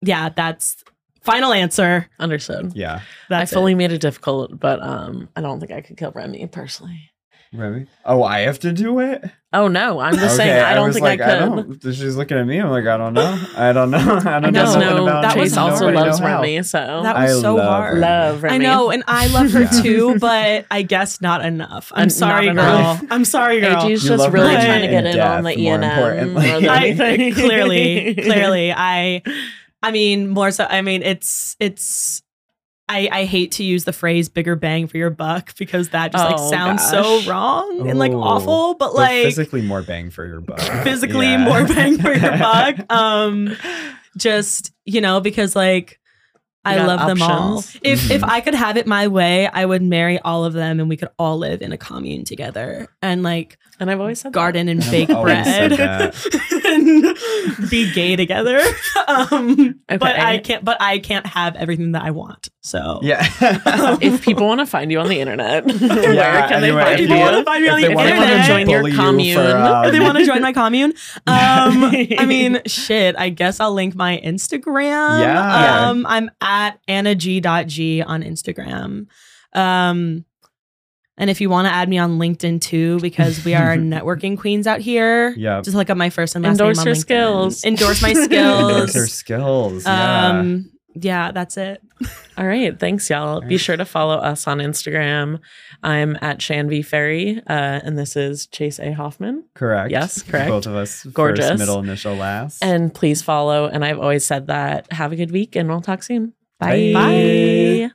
[SPEAKER 3] yeah, that's final answer.
[SPEAKER 2] Understood.
[SPEAKER 1] Yeah,
[SPEAKER 3] That's
[SPEAKER 2] I fully made it difficult, but um, I don't think I could kill Remi personally.
[SPEAKER 1] Remi. Oh, I have to do it.
[SPEAKER 2] Oh no, I'm just saying I don't
[SPEAKER 1] was
[SPEAKER 2] think
[SPEAKER 1] like,
[SPEAKER 2] I could.
[SPEAKER 1] don't. She's looking at me. I'm like, I don't know. I don't know. I don't
[SPEAKER 2] I
[SPEAKER 1] know.
[SPEAKER 2] know
[SPEAKER 1] about
[SPEAKER 3] that
[SPEAKER 1] it.
[SPEAKER 3] was
[SPEAKER 2] Chase also loves. Remi, so
[SPEAKER 3] That
[SPEAKER 1] I
[SPEAKER 3] was so
[SPEAKER 1] love
[SPEAKER 3] hard.
[SPEAKER 1] her.
[SPEAKER 2] love Remi.
[SPEAKER 3] I know, and I love her
[SPEAKER 1] Yeah.
[SPEAKER 3] too, but I guess not enough. I'm
[SPEAKER 2] And
[SPEAKER 3] sorry,
[SPEAKER 2] not
[SPEAKER 3] girl. I'm sorry, girl.
[SPEAKER 2] AG's
[SPEAKER 1] You
[SPEAKER 2] just really trying to get in on
[SPEAKER 1] depth,
[SPEAKER 2] the
[SPEAKER 1] more
[SPEAKER 2] E and M
[SPEAKER 1] importantly.
[SPEAKER 2] more than
[SPEAKER 3] I,
[SPEAKER 2] anything.
[SPEAKER 3] clearly, clearly, I, I mean, more so. I mean, it's it's. I, I hate to use the phrase "bigger bang for your buck" because that just like
[SPEAKER 2] Oh,
[SPEAKER 3] sounds
[SPEAKER 2] gosh.
[SPEAKER 3] so wrong and like awful. But like
[SPEAKER 1] physically more bang for your buck.
[SPEAKER 3] physically
[SPEAKER 1] Yeah.
[SPEAKER 3] more bang for your buck. Um, just you know because like I love them all. If if
[SPEAKER 1] Mhm.
[SPEAKER 3] I could have it my way, I would marry all of them and we could all live in a commune together and like
[SPEAKER 2] and I've always said that.
[SPEAKER 3] garden and
[SPEAKER 1] I've
[SPEAKER 3] bake
[SPEAKER 1] said
[SPEAKER 3] bread and be gay together. Um, But I can't. But I can't have everything that I want. So
[SPEAKER 1] Yeah.
[SPEAKER 2] If people want to find you on the internet, where
[SPEAKER 1] Yeah,
[SPEAKER 2] can
[SPEAKER 1] anyway,
[SPEAKER 2] they
[SPEAKER 1] if
[SPEAKER 2] find
[SPEAKER 3] people
[SPEAKER 2] you?
[SPEAKER 3] wanna find me
[SPEAKER 1] if
[SPEAKER 3] on
[SPEAKER 1] they
[SPEAKER 3] the
[SPEAKER 1] wanna
[SPEAKER 3] internet.
[SPEAKER 1] come
[SPEAKER 2] Join your
[SPEAKER 1] bully you for,
[SPEAKER 2] commune.
[SPEAKER 1] um,
[SPEAKER 3] if they want to join my commune, um, I mean, shit. I guess I'll link my Instagram.
[SPEAKER 1] Yeah.
[SPEAKER 3] Um, I'm at annag.g on Instagram. Um, and if you want to add me on LinkedIn too, because we are networking queens out here.
[SPEAKER 1] Yeah.
[SPEAKER 3] Just look up my first and last
[SPEAKER 2] Endorse
[SPEAKER 3] name on
[SPEAKER 2] your skills.
[SPEAKER 3] Endorse my skills.
[SPEAKER 1] Endorse her
[SPEAKER 3] skills.
[SPEAKER 1] skills. Yeah.
[SPEAKER 3] um, yeah, that's it.
[SPEAKER 2] All right. Thanks, y'all. Be sure to follow us on Instagram. I'm at Shanvi Ferry, uh, and this is Chase A. Hoffman.
[SPEAKER 1] correct.
[SPEAKER 2] yes, correct.
[SPEAKER 1] Both of us.
[SPEAKER 2] Gorgeous.
[SPEAKER 1] First, middle, initial, last.
[SPEAKER 2] And please follow. And I've always said that. Have a good week, and we'll talk soon.
[SPEAKER 1] Bye.
[SPEAKER 2] Bye.